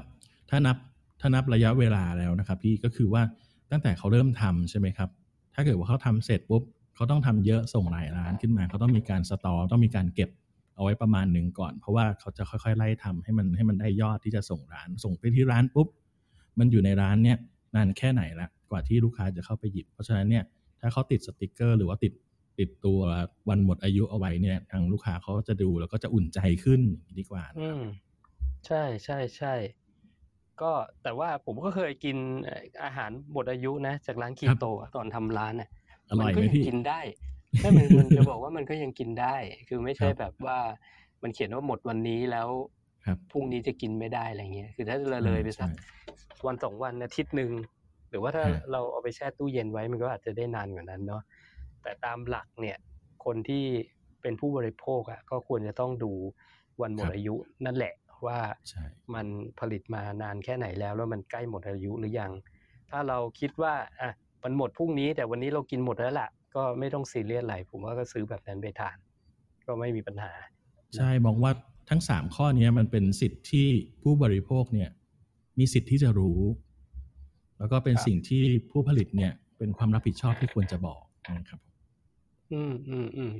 ถ้านับถ้านับระยะเวลาแล้วนะครับ พี่ก็คือว่าตั้งแต่เขาเริ่มทำใช่ไหมครับ ถ้าเกิดว่าเขาทำเสร็จปุ๊บเขาต้องทำเยอะส่งหลายร้านขึ้นมา เขาต้องมีการสตอต้องมีการเก็บเอาไว้ประมาณหนึ่งก่อน เพราะว่าเขาจะค่อยๆ ไล่ทำให้มันให้มันได้ยอดที่จะส่งร้าน ส่งไปที่ร้านปุ๊บมันอยู่ในร้านเนี่ยนานแค่ไหนละกว่าที่ลูกค้าจะเข้าไปหยิบ เพราะฉะนั้นเนี่ยถ้าเขาติดสติกเกอร์ หรือว่าติด ติดตัววันหมดอายุเอาไว้เนี่ย ทางลูกค้าเขาจะดูแล้วก็จะอุ่นใจขึ้นดีกว่าอืมใช่ใช่ใช่ก็แต่ว่าผมก็เคยกินอาหารหมดอายุนะ จากร้านคีโตตอนทำร้านเนี่ยมันก็ยังกินได้ใช่มันมันจะบอกว่ามันก็ยังกินได้ คือไม่ใช่แบบว่ามันเขียนว่าหมดวันนี้แล้วพรุ่งนี้จะกินไม่ได้อะไรเงี้ย คือถ้าเราเลยไปสักวันสองวันอาทิตย์หนึ่งหรือว่าถ้าเราเอาไปแช่ตู้เย็นไว้มันก็อาจจะได้นานกว่านั้นเนาะ แต่ตามหลักเนี่ยคนที่เป็นผู้บริโภคอะก็ควรจะต้องดูวันหมดอายุนั่นแหละว่าใช่มันผลิตมานานแค่ไหนแล้ว แล้วมันใกล้หมดอายุหรือยัง ถ้าเราคิดว่าอะมันหมดพรุ่งนี้ แต่วันนี้เรากินหมดแล้วล่ะ ก็ไม่ต้องซีเรียสอะไรผมว่าก็ซื้อแบบนั้นไปทาน ก็ไม่มีปัญหา ใช่มองว่าทั้งสามข้อเนี้ยมันเป็นสิทธิ์ที่ผู้บริโภคเนี่ย มีสิทธิ์ที่จะรู้ แล้วก็เป็นครับสิ่งที่ผู้ผลิตเนี่ย เป็นความรับผิดชอบที่ควรจะบอกนะครับ อืมอืมอืม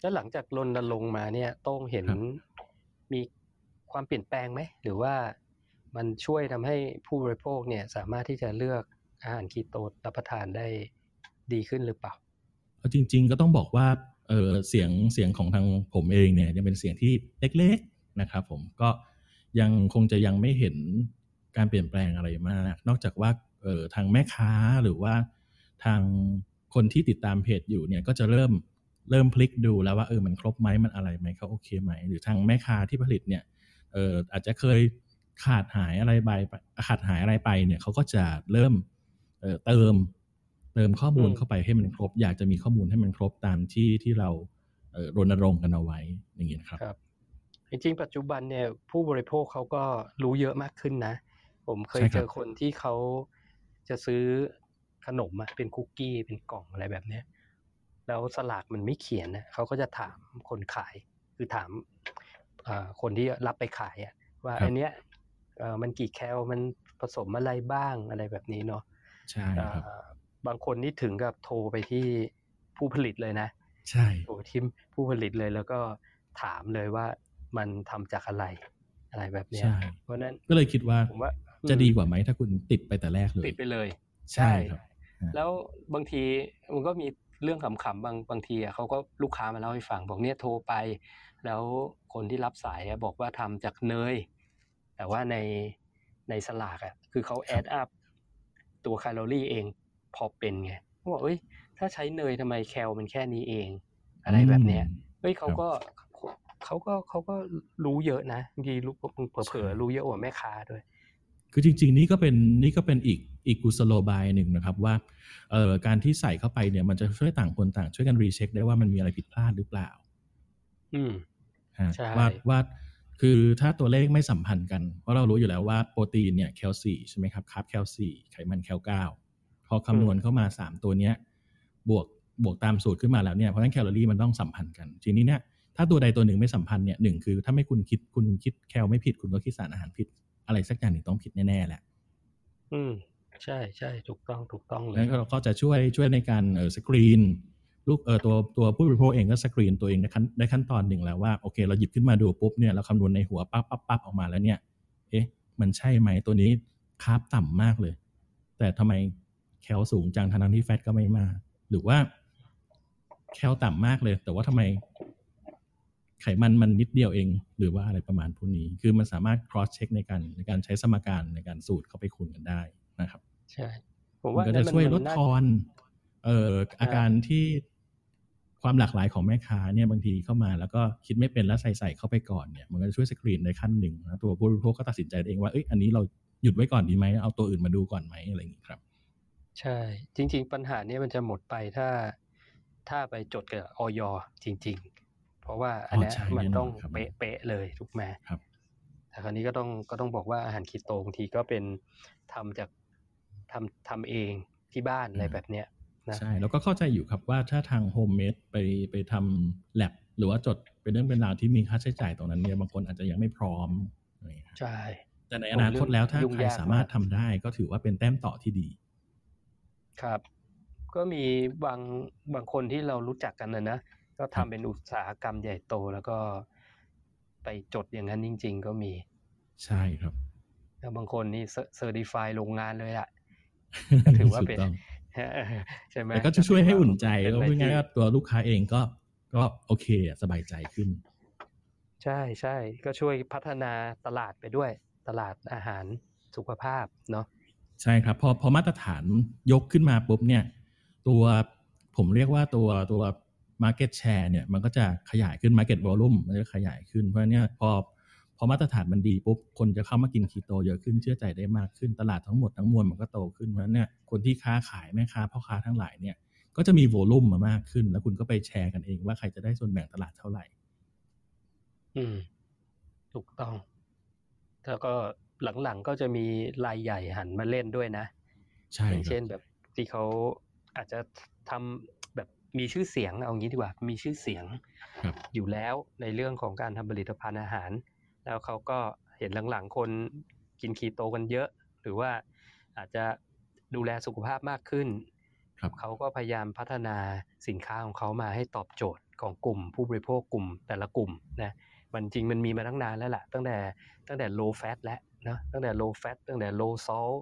แล้วหลังจากรณรงค์มาเนี่ยโต้งเห็นครับมีความเปลี่ยนแปลงไหม หรือว่ามันช่วยทำให้ผู้บริโภคเนี่ยสามารถที่จะเลือกอาหารคีโตรับประทานได้ดีขึ้นหรือเปล่าเอาจริง ๆ ก็ต้องบอกว่าเออเสียงเสียงของทางผมเองเนี่ยยังเป็นเสียงที่เล็กๆนะครับผมก็ยังคงจะยังไม่เห็นการเปลี่ยนแปลงอะไรมาก นอกจากว่าเออทางแม่ค้าหรือว่าทาง คนที่ติดตามเพจอยู่เนี่ยก็จะเริ่มเริ่มพลิกดูแล้วว่าเออมันครบไหมมันอะไรไหมเขาโอเคไหม หรือทางแม่ค้าที่ผลิตเนี่ยเอออาจจะเคยขาดหายอะไรไปขาดหายอะไรไปเนี่ยเขาก็จะเริ่มเออเติมเติมข้อมูลอืมเข้าไปให้มันครบ อยากจะมีข้อมูลให้มันครบตามที่ที่เราเอ่อรณรงค์กันเอาไว้อย่างนี้นะครับครับจริงๆปัจจุบันเนี่ยผู้บริโภคเขาก็รู้เยอะมากขึ้นนะ ผมเคยใช่ครับเจอคนที่เขาจะซื้อ ขนมอะเป็นคุกกี้เป็นกล่องอะไรแบบเนี้ยแล้วสลากมันไม่เขียนนะเขาก็จะถามคนขาย คือถามอ่าคนที่รับไปขายอะว่าอันเนี้ยเอ่อมันกี่แคลมันผสมอะไรบ้างอะไรแบบนี้เนาะใช่ครับอ่าบางคนนี่ถึงกับโทรไปที่ผู้ผลิตเลยนะ ใช่โทรที่ผู้ผลิตเลยแล้วก็ถามเลยว่ามันทำจากอะไรอะไรแบบเนี้ยใช่เพราะฉะนั้นก็เลยคิดว่าผมว่าจะอืมดีกว่าไหมถ้าคุณติดไปแต่แรกเลย ติดไปเลย ใช่ครับ แล้วบางทีมันก็มีเรื่องขำๆบางบางทีอะเขาก็ลูกค้ามาเล่าให้ฟังบอกเนี่ยโทรไป แล้วคนที่รับสายอะบอกว่าทำจากเนย แต่ว่าในในสลากอะคือเขาแอดอัพตัวแคลอรี่เองพอเป็นไงเขาบอกเอ้ยถ้าใช้เนยทำไมแคลมันแค่นี้เอง อะไรแบบเนี้ยอืมเฮ้ยเขาครับก็เขาก็เขาก็รู้เยอะนะบางทีรู้เผลใช่อๆรู้เยอะกว่าแม่ค้าด้วย คือจริง ๆ นี่ก็เป็นนี่ก็เป็นอีก อีกกุศโลบายหนึ่งนะครับว่าเอ่อการที่ใส่เข้าไปเนี่ยมันจะช่วยต่างคนต่าง ช่วยกันรีเช็คได้ว่ามันมีอะไรผิดพลาดหรือเปล่า อืมฮะใช่ว่าว่าคือถ้าตัวเลขไม่สัมพันธ์กัน เพราะเรารู้อยู่แล้วว่าโปรตีนเนี่ยแคลสี่ใช่ไหมครับคาร์บแคลสี่ไขมันแคลเก้าพอคำนวณเข้ามา3ตัวเนี้ย บวกบวกตามสูตรขึ้นมาแล้วเนี่ยเพราะฉะนั้นแคลอรี่มันต้องสัมพันธ์กัน ทีนี้เนี่ยถ้าตัวใดตัวหนึ่งไม่สัมพันธ์เนี่ยหนึ่งคือ ถ้าไม่คุณคิดคุณคิดแคลไม่ผิดคุณก็คิดสารอาหารผิด อะไรสักอย่างหนึ่งต้องผิดแน่ๆแหละ อืม ใช่ใช่ถูกต้องถูกต้องเลยงั้นเราก็จะช่วยช่วยในการเออสกรีนลูกเออตัวตัวผู้บริโภคเองก็สกรีนตัวเองในขั้นในขั้นตอนหนึ่งแล้วว่าโอเค เราหยิบขึ้นมาดูปุ๊บเนี่ยเราคำนวณในหัวปั๊บปั๊บปั๊บออกมาแล้วเนี่ยเอ๊ะมันใช่ไหมตัวนี้คาร์บต่ำมากเลย แต่ทำไมแคลสูงจังทั้งๆที่แฟตก็ไม่มาก หรือว่าแคลต่ำมากเลย แต่ว่าทำไมไขมันมันนิดเดียวเอง หรือว่าอะไรประมาณพวกนี้ คือมันสามารถ cross check ในการในการใช้สมการในการสูตรเข้าไปคูณกันได้นะครับ ใช่ผมมันว่าก็นั่จะนมันช่วยลมัดนน่าทอนเอ่ออาการที่ความหลากหลายของแม่ค้าเนี่ยบางทีเข้ามา แล้วก็คิดไม่เป็นแล้วใส่ใส่เข้าไปก่อนเนี่ยมันก็จะช่วยสกรีนในขั้นหนึ่งนะตัวผู้บริโภคก็ตัดสินใจเองว่าเอ้ยอันนี้เราหยุดไว้ก่อนดีไหมเอาตัวอื่นมาดูก่อนไหมอะไรอย่างนี้ครับ ใช่ จริง ๆ ปัญหาเนี้ยมันจะหมดไปถ้าถ้าไปจดกับอย.จริง ๆ เพราะว่าอันเนี้ยอ๋อใช่มันแน่นอนต้องครับเป๊ะๆเลยถูกไหมครับแต่คราวนี้ก็ต้องก็ต้องบอกว่าอาหารคีโตบางทีก็เป็นทำจาก ทำทำเองที่บ้านอะไรแบบเนี้ยนะใช่แล้วก็เข้าใจอยู่ครับว่าถ้าทาง homemade ไปไปทำแล็บหรือว่าจดเป็นเรื่องเป็นราวที่มีค่าใช้จ่ายตรงนั้นเนี่ยบางคนอาจจะยังไม่พร้อมอะไรอย่างเงี้ยครับใช่ แต่ในอนาคตแล้วถ้ายุ่งใครยากสามารถมากทำได้ก็ถือว่าเป็นแต้มต่อที่ดี ครับ ก็มีบางบางคนที่เรารู้จักกันนะนะก็ครัทำบเป็นอุตสาหกรรมใหญ่โตแล้วก็ไปจดอย่างนั้นจริง ๆ ก็มี ใช่ครับแล้วบางคนนี่เซอร์ติฟายโรงงานเลยอะก็ ถือว่าเป็นถูกต้องใช่ไหมแต่ก็จะช่วยให้อุ่นใจเป็นแล้วอะไรพูดง่ายๆที่ว่าตัวลูกค้าเองก็ก็โอเคอะสบายใจขึ้น ใช่ใช่ก็ช่วยพัฒนาตลาดไปด้วย ตลาดอาหารสุขภาพเนาะใช่ครับพอพอมาตรฐานยกขึ้นมาปุ๊บเนี่ย ตัวผมเรียกว่าตัวตัว market share เนี่ยมันก็จะขยายขึ้น market volume มันจะขยายขึ้นเพราะฉะนั้นเนี่ยพอ พอมาตรฐานมันดีปุ๊บคนจะเข้ามากินคีโตเยอะขึ้นเชื่อใจได้มากขึ้นตลาดทั้งหมดทั้งมวลมันก็โตขึ้นเพราะฉะนั้นเนี่ยคนที่ค้าขายแม่ค้าพ่อค้าทั้งหลายเนี่ยก็จะมีโวลุ่มมามากขึ้น แล้วคุณก็ไปแชร์กันเองว่าใครจะได้ส่วนแบ่งตลาดเท่าไหร่ อืม ถูกต้อง แล้วก็หลังๆก็จะมีรายใหญ่หันมาเล่นด้วยนะ ใช่อย่างครัเช่บนแบบที่เขาอาจจะทำแบบมีชื่อเสียงเอางี้ดีกว่า มีชื่อเสียงครับอยู่แล้วในเรื่องของการทำผลิตภัณฑ์อาหาร แล้วเขาก็เห็นหลังๆ คนกินคีโตกันเยอะ หรือว่าอาจจะดูแลสุขภาพมากขึ้นครับเขาก็พยายามพัฒนาสินค้าของเขามาให้ตอบโจทย์ของกลุ่ม ผู้บริโภคกลุ่มแต่ละกลุ่มนะมันจริงมันมีมาตั้งนานแล้วล่ะ ตั้งแต่ตั้งแต่ low fat แล้วนะตั้งแต่ low fat ตั้งแต่ low salt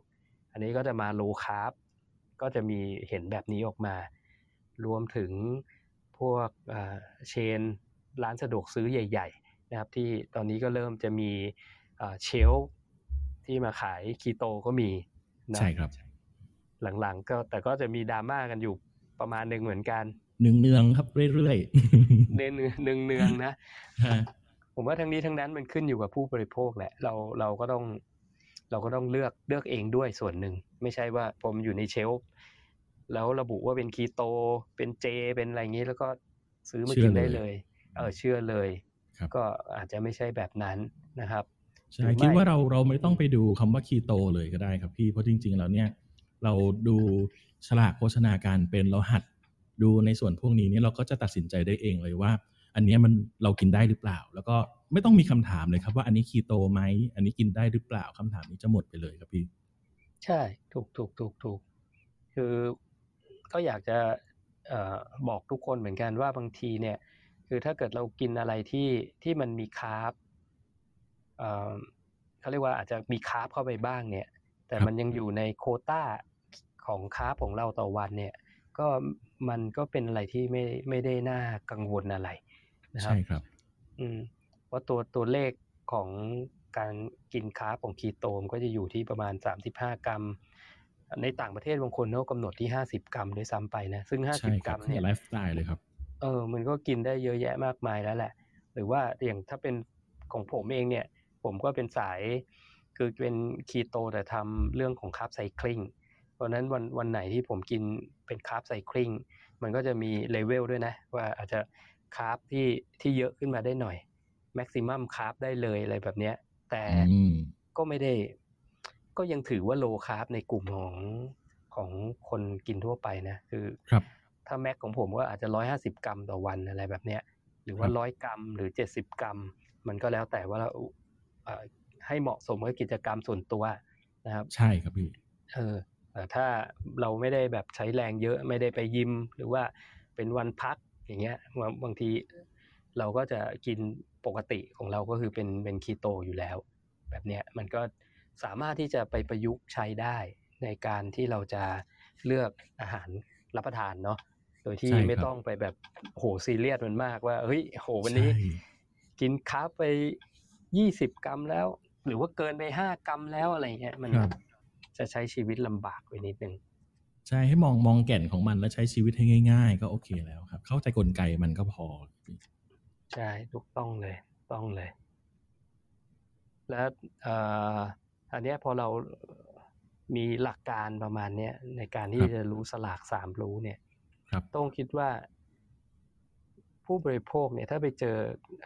อันนี้ก็จะมา low carb ก็จะมีเห็นแบบนี้ออกมา รวมถึงพวกเชนร้านสะดวกซื้อใหญ่ๆ นะครับที่ตอนนี้ก็เริ่มจะมีเชลที่มาขายคีโตก็มีนะใช่ครับ หลังๆ ก็แต่ก็จะมีดราม่ากันอยู่ประมาณหนึ่งเหมือนกันเนืองเนืองๆครับเรื่อยเนืองเนืองเนืองๆนะๆฮะผมว่าทั้งนี้ทั้งนั้นมันขึ้นอยู่กับผู้บริโภคแหละ เราเราก็ต้อง เราก็ต้องเลือกเลือกเองด้วยส่วนหนึ่ง ไม่ใช่ว่าผมอยู่ในเชลฟ์แล้วระบุว่าเป็นคีโต เป็นเจ เป็นอะไรอย่างนี้แล้วก็ซื้อมากินได้เลย เออเชื่อเลยครับ ก็อาจจะไม่ใช่แบบนั้นนะครับใช่หรือไม่คิดว่าเราเราไม่ต้องไปดูคำว่าคีโตเลยก็ได้ครับพี่เพราะจริง ๆ แล้วเนี่ย เราดูฉลากโภชนาการเป็นเราหัดดูในส่วนพวกนี้เนี่ยเราก็จะตัดสินใจได้เองเลยว่า อันเนี้ยมันเรากินได้หรือเปล่า แล้วก็ไม่ต้องมีคำถามเลยครับว่าอันนี้คีโตไหมอันนี้กินได้หรือเปล่าคำถามนี้จะหมดไปเลยครับพี่ ใช่ถูกถูกถูกถูกคือก็อยากจะเอ่อบอกทุกคนเหมือนกันว่าบางทีเนี่ย คือถ้าเกิดเรากินอะไรที่ที่มันมีคาร์บเอ่อเขาเรียกว่าอาจจะมีคาร์บเข้าไปบ้างเนี่ย แต่ครับมันยังอยู่ในโควต้าของคาร์บของเราต่อวันเนี่ย ก็มันก็เป็นอะไรที่ไม่ไม่ได้น่ากังวลอะไรนะครับใช่ครับ อืมเพราะตัวตัวเลขของการกิน carb ของคีโตมันก็จะอยู่ที่ประมาณ 35 กรัม ในต่างประเทศบางคนเขากำหนดที่ 50 กรัมด้วยซ้ำไปนะ ซึ่งใช่50 กรัรับเนี่ยไลฟ์สไตล์เลยครับ เออ มันก็กินได้เยอะแยะมากมายแล้วแหละ หรือว่าอย่างถ้าเป็นของผมเองเนี่ย ผมก็เป็นสาย คือเป็นคีโตแต่ทำเรื่องของ carb cycling เพราะฉะนั้นวันวันไหนที่ผมกินเป็น carb cycling มันก็จะมีเลเวลด้วยนะ ว่าอาจจะcarb ที่ที่เยอะขึ้นมาได้หน่อย maximum carb ได้เลยอะไรแบบเนี้ย แต่อืมก็ไม่ได้ ก็ยังถือว่า low carb ในกลุ่มของของคนกินทั่วไปนะ คือครับ ถ้า max ของผมก็อาจจะร้อยห้าสิบกรัมต่อวันอะไรแบบเนี้ย หรือว่าครับร้อยกรัมหรือเจ็ดสิบกรัม มันก็แล้วแต่ว่าเราเอ่อให้เหมาะสมกับกิจกรรมส่วนตัวนะครับ ใช่ครับพี่เออแต่ถ้าเราไม่ได้แบบใช้แรงเยอะไม่ได้ไปยิม หรือว่าเป็นวันพักอย่างเงี้ยบางบางทีเราก็จะกินปกติของเราก็คือเป็นเป็นคีโตอยู่แล้ว แบบเนี้ยมันก็สามารถที่จะไปประยุกต์ใช้ได้ในการที่เราจะเลือกอาหารรับประทานเนาะ โดยที่ใช่ครับไม่ต้องไปแบบโหซีเรียสมันมากว่าเฮ้ยโหวันนี้ใช่กินคาร์บไปยี่สิบกรัมแล้ว หรือว่าเกินไปห้ากรัมแล้วอะไรเงี้ยมันครับจะใช้ชีวิตลำบากไปนิดนึงใช่ให้มองมองแก่นของมันแล้วใช้ชีวิตให้ง่าย ๆ ก็โอเคแล้วครับ เข้าใจกลไกมันก็พอ ใช่ถูกต้องเลย ต้องเลย แล้วเอ่ออันเนี้ยพอเรามีหลักการประมาณเนี้ยในการที่ครับจะรู้สลากสามรู้เนี่ย ครับต้องคิดว่า ผู้บริโภคเนี่ย ถ้าไปเจอ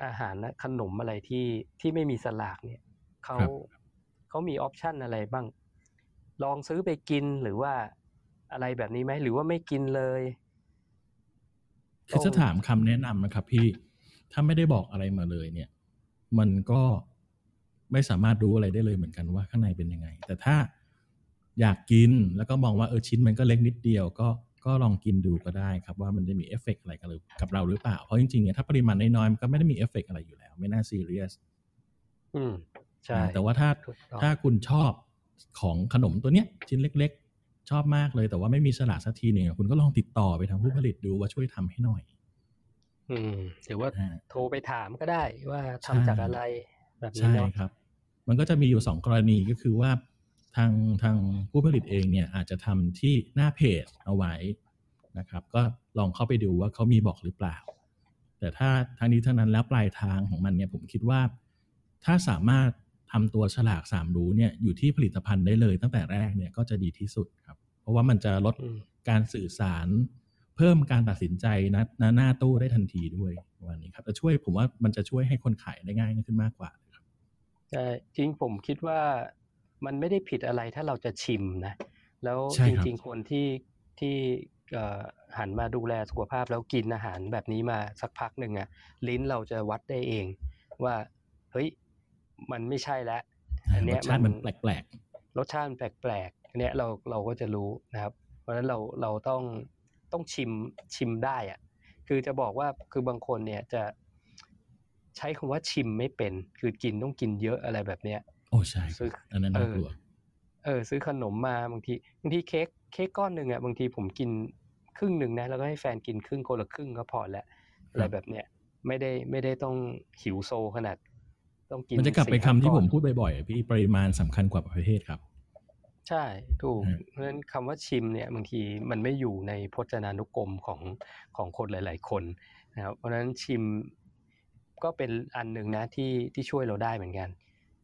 อาหารและขนมอะไรที่ที่ไม่มีสลากเนี่ยเขาครับเขามี option อะไรบ้าง ลองซื้อไปกินหรือว่าอะไรแบบนี้ไหมหรือว่าไม่กินเลยคือจะถามคำแนะนำนะครับ พี่ถ้าไม่ได้บอกอะไรมาเลยเนี่ย มันก็ไม่สามารถรู้อะไรได้เลยเหมือนกันว่าข้างในเป็นยังไง แต่ถ้าอยากกินแล้วก็มองว่าเออชิ้นมันก็เล็กนิดเดียวก็ ก็ลองกินดูก็ได้ครับว่ามันจะมีเอฟเฟกต์อะไรกับเรากับเราหรือเปล่า เพราะจริงๆเนี่ยถ้าปริมาณน้อยๆมันก็ไม่ได้มีเอฟเฟกต์อะไรอยู่แล้ว ไม่น่าซีเรียสอืมใช่แต่ว่าถ้าถูกต้องถ้าคุณชอบของขนมตัวเนี้ยชิ้นเล็ก ๆ ชอบมากเลย แต่ว่าไม่มีฉลากสักทีหนึ่งอะคุณก็ลองติดต่อไปทางผู้ผลิตดูว่าช่วยทำให้หน่อย อืมหรือว่าอ่าโทรไปถามก็ได้ว่าทำใช่จากอะไรแบบนี้ใช่เนาะครับ มันก็จะมีอยู่สองกรณีก็คือว่า ทางทางผู้ผลิตเองเนี่ยอาจจะทำที่หน้าเพจเอาไว้นะครับก็ลองเข้าไปดูว่าเขามีบอกหรือเปล่า แต่ถ้าทางนี้ทั้งนั้นแล้วปลายทางของมันเนี่ยผมคิดว่า ถ้าสามารถทำตัวฉลากสามรู้เนี่ยอยู่ที่ผลิตภัณฑ์ได้เลยตั้งแต่แรกเนี่ยก็จะดีที่สุดครับ เพราะว่ามันจะลดอืมการสื่อสาร เพิ่มการตัดสินใจนะณหน้าตู้ได้ทันทีด้วยวันนี้ครับจะช่วยผมว่ามันจะช่วยให้คนขายได้ง่ายขึ้นมากกว่าครับใช่จริงผมคิดว่า มันไม่ได้ผิดอะไรถ้าเราจะชิมนะ แล้วใช่จครับริงๆคนที่ที่เอ่อหันมาดูแลสุขภาพแล้วกินอาหารแบบนี้มาสักพักหนึ่งอะลิ้นเราจะวัดได้เอง ว่าเฮ้ยมันไม่ใช่แล้วอันเนี้รยสชาติมัมันนแปลกรสชาติมันแปลกๆอันเนี้ยเราเราก็จะรู้นะครับ เพราะฉะนั้นเราเราต้องต้องชิมชิมได้อะคือจะบอกว่าคือบางคนเนี่ยจะใช้คำว่าชิมไม่เป็น คือกินต้องกินเยอะอะไรแบบเนี้ยๆ โอ้ใช่คซื้รัอบอันนั้นน่ากลัวเออ ซื้อขนมมาบางทีบางทีเค้กเค้กก้อนหนึ่งอะบางทีผมกินครึ่งหนึ่งนะแล้วก็ให้แฟนกินครึ่งคนละครึ่งก็พอแล้วอะไรแบบเนี้ยไม่ได้ไม่ได้ต้องหิวโซขนาด ต้องกินมันจะกลับไปสี่คำห้าที่ก้ผอนมพูดบ่อยๆอะพี่ปริมาณสำคัญกว่าประเภทครับ ใช่ถูกอืมเพราะฉะนั้นคำว่าชิมเนี่ยบางทีมันไม่อยู่ในพจนานุกรมของของคนหลาย ๆ คนนะครับเพราะฉะนั้นชิมก็เป็นอันหนึ่งนะที่ที่ช่วยเราได้เหมือนกัน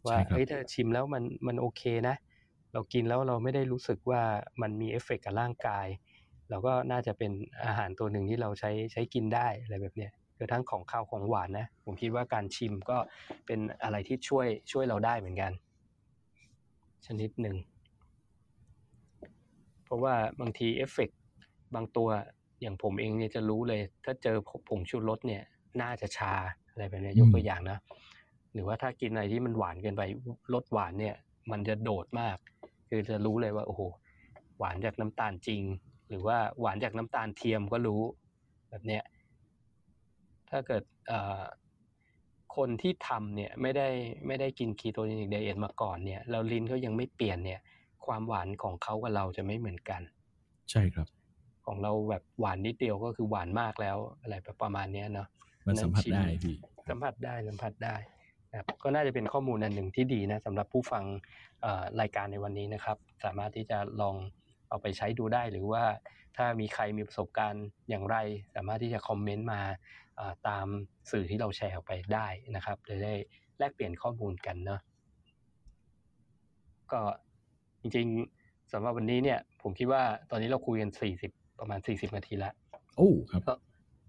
ว่าใช่ครับเฮ้ยถ้าชิมแล้วมันมันโอเคนะ เรากินแล้วเราไม่ได้รู้สึกว่ามันมีเอฟเฟกต์กับร่างกาย เราก็น่าจะเป็นอาหารตัวหนึ่งที่เราใช้ใช้กินได้อะไรแบบเนี้ยคือทั้งของข้าวของหวานนะ ผมคิดว่าการชิมก็เป็นอะไรที่ช่วยช่วยเราได้เหมือนกัน ชนิดหนึ่ง เพราะว่าบางทีเอฟเฟกต์บางตัวอย่างผมเองเนี่ยจะรู้เลย ถ้าเจอผงชูรสเนี่ย น่าจะชาอะไรแบบเนี้ยอืมยกตัวอย่างนะ หรือว่าถ้ากินอะไรที่มันหวานเกินไปรสหวานเนี่ย มันจะโดดมาก คือจะรู้เลยว่าโอ้โหหวานจากน้ำตาลจริง หรือว่าหวานจากน้ำตาลเทียมก็รู้แบบเนี้ยถ้าเกิดคนที่ทำเนี่ยไม่ได้ไม่ได้กินคีโตเจนิกไดเอทมาก่อนเนี่ยแล้วลิ้นเขายังไม่เปลี่ยนเนี่ย ความหวานของเขากับเราจะไม่เหมือนกัน ใช่ครับ ของเราแบบหวานนิดเดียวก็คือหวานมากแล้วอะไรประมาณเนี้ยเนาะมันสัมผัสได้พี่สัมผัสได้สัมผัสได้ ครับก็น่าจะเป็นข้อมูลอันหนึ่งที่ดีนะสำหรับผู้ฟังเอ่อรายการในวันนี้นะครับ สามารถที่จะลองเอาไปใช้ดูได้หรือว่าถ้ามีใครมีประสบการณ์อย่างไร สามารถที่จะคอมเมนต์มาเอ่อตามสื่อที่เราแชร์ออกไปได้นะครับจะได้แลกเปลี่ยนข้อมูลกันเนาะก็จริงๆสำหรับวันนี้เนี่ย ผมคิดว่าตอนนี้เราคุยกันสี่สิบประมาณสี่สิบนาทีแล้วโอ้ครับก็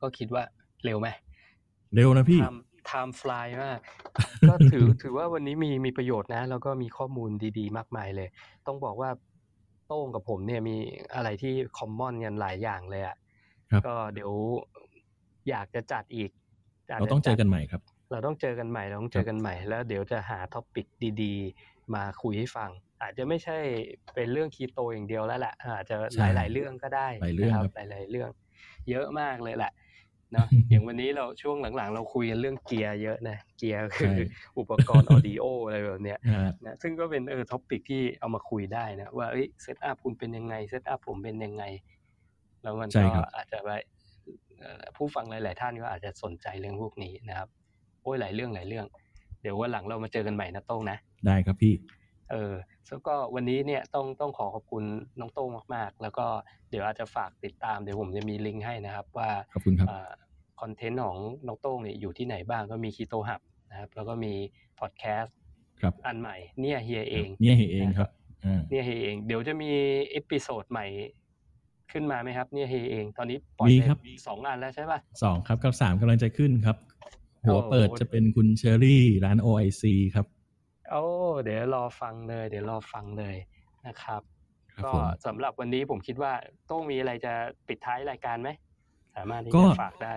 ก็คิดว่าเร็วไหมเร็วนะพี่ time time fly มาก ก็ถือถือว่าวันนี้มีมีประโยชน์นะ แล้วก็มีข้อมูลดี ๆ มากมายเลย ต้องบอกว่าโต้งกับผมเนี่ยมีอะไรที่คอมมอนกันหลายอย่างเลยอะครับก็เดี๋ยวอยากจะจัดอีกยเราต้องเจอกันใหม่ครับ เราต้องเจอกันใหม่เราต้องเจอกันใหม่ แล้วเดี๋ยวจะหา topic ดีๆ มาคุยให้ฟัง อาจจะไม่ใช่เป็นเรื่องคีโตอย่างเดียวแล้วแหละอาจจะใช่หลายๆเรื่องก็ได้หลายเรื่องนะครับหลายๆเรื่อง เยอะมากเลยแหละ เนาะอย่างวันนี้เราช่วงหลังๆ เราคุยกันเรื่องเกียร์เยอะนะเกียร์คือใช่อุปกรณ์ audio อะไรแบบเนี้ยนะฮะนะซึ่งก็เป็นเออ topic ที่เอามาคุยได้นะว่าเอ้ย setup คุณเป็นยังไง setup ผมเป็นยังไง แล้วมันใช่ก็ครับอาจจะไปเอ่อผู้ฟังหลาย ๆ ท่านก็อาจจะสนใจเรื่องพวกนี้นะครับ โอ้ยหลายเรื่องหลายเรื่อง เดี๋ยววันหลังเรามาเจอกันใหม่นะโต้งนะ ได้ครับพี่ เออแล้วก็วันนี้เนี่ยต้องต้องขอขอบคุณน้องโต้งมากๆ แล้วก็เดี๋ยวอาจจะฝากติดตามเดี๋ยวผมจะมีลิงก์ให้นะครับ ว่าขอบคุณครับคอนเทนต์ของน้องโต้งเนี่ยอยู่ที่ไหนบ้างก็มีคีโตหับนะครับ แล้วก็มีพอดแคสต์ครับอันใหม่เนี่ยเฮียเองเนี่ยเองครับอ่าเนี่ยเฮียเองเดี๋ยวจะมีepisode ใหม่ขึ้นมาไหมครับเนี่ยเฮียเองตอนนี้ปล่อยมีไปครับสองอันแล้วใช่ป่ะสองครับกับสามกำลังจะขึ้นครับ หัวโอ้เปิดจะเป็นคุณเชอรี่ร้าน OIC ครับ โอ้เดี๋ยวรอฟังเลย เดี๋ยวรอฟังเลยนะครับครับก็ผมสำหรับวันนี้ผมคิดว่าโต้องมีอะไรจะปิดท้ายรายการไหมสามารถที่ก็จะฝากได้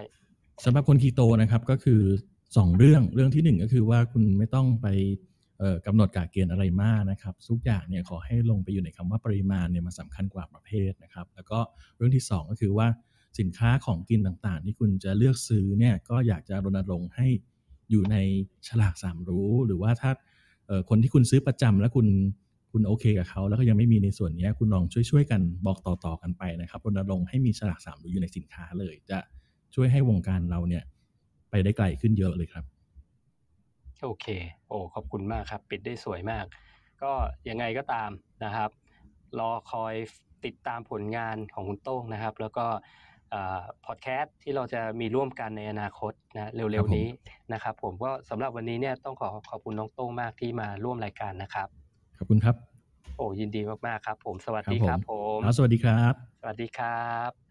สำหรับคนคีโตนะครับก็คือสองเรื่องเรื่องที่หนึ่งก็คือว่าคุณไม่ต้องไปเอ่อกำหนดกาเกณฑ์อะไรมากนะครับ ทุกอย่างเนี่ยขอให้ลงไปอยู่ในคำว่าปริมาณเนี่ยมันสำคัญกว่าประเภทนะครับ แล้วก็เรื่องที่สองก็คือว่าสินค้าของกินต่างๆ ที่คุณจะเลือกซื้อเนี่ยก็อยากจะรณรงค์ให้อยู่ในฉลากสามรู้ หรือว่าถ้าเอ่อ คนที่คุณซื้อประจำแล้วคุณคุณโอเคกับเขาแล้วก็ยังไม่มีในส่วนนี้คุณลองช่วยๆกันบอกต่อๆกันไปนะครับรณรงค์ให้มีฉลากสามรู้อยู่ในสินค้าเลย จะช่วยให้วงการเราเนี่ยไปได้ไกลขึ้นเยอะเลยครับ โอเค โอ้ขอบคุณมากครับ ปิดได้สวยมาก ก็ยังไงก็ตามนะครับ รอคอยติดตามผลงานของคุณโต้งนะครับ แล้วก็ พอดแคสต์ที่เราจะมีร่วมกันในอนาคตนะครัเร็บวผมๆนี้นะครับ ผมก็สำหรับวันนี้เนี่ยต้องขอขอบคุณน้องโต้งมากที่มาร่วมรายการนะครับ ขอบคุณครับ โอ้ยินดีมากๆครับ ผมสวัสดีคครัรับบผผมครับสวัสดีครับ สวัสดีครับ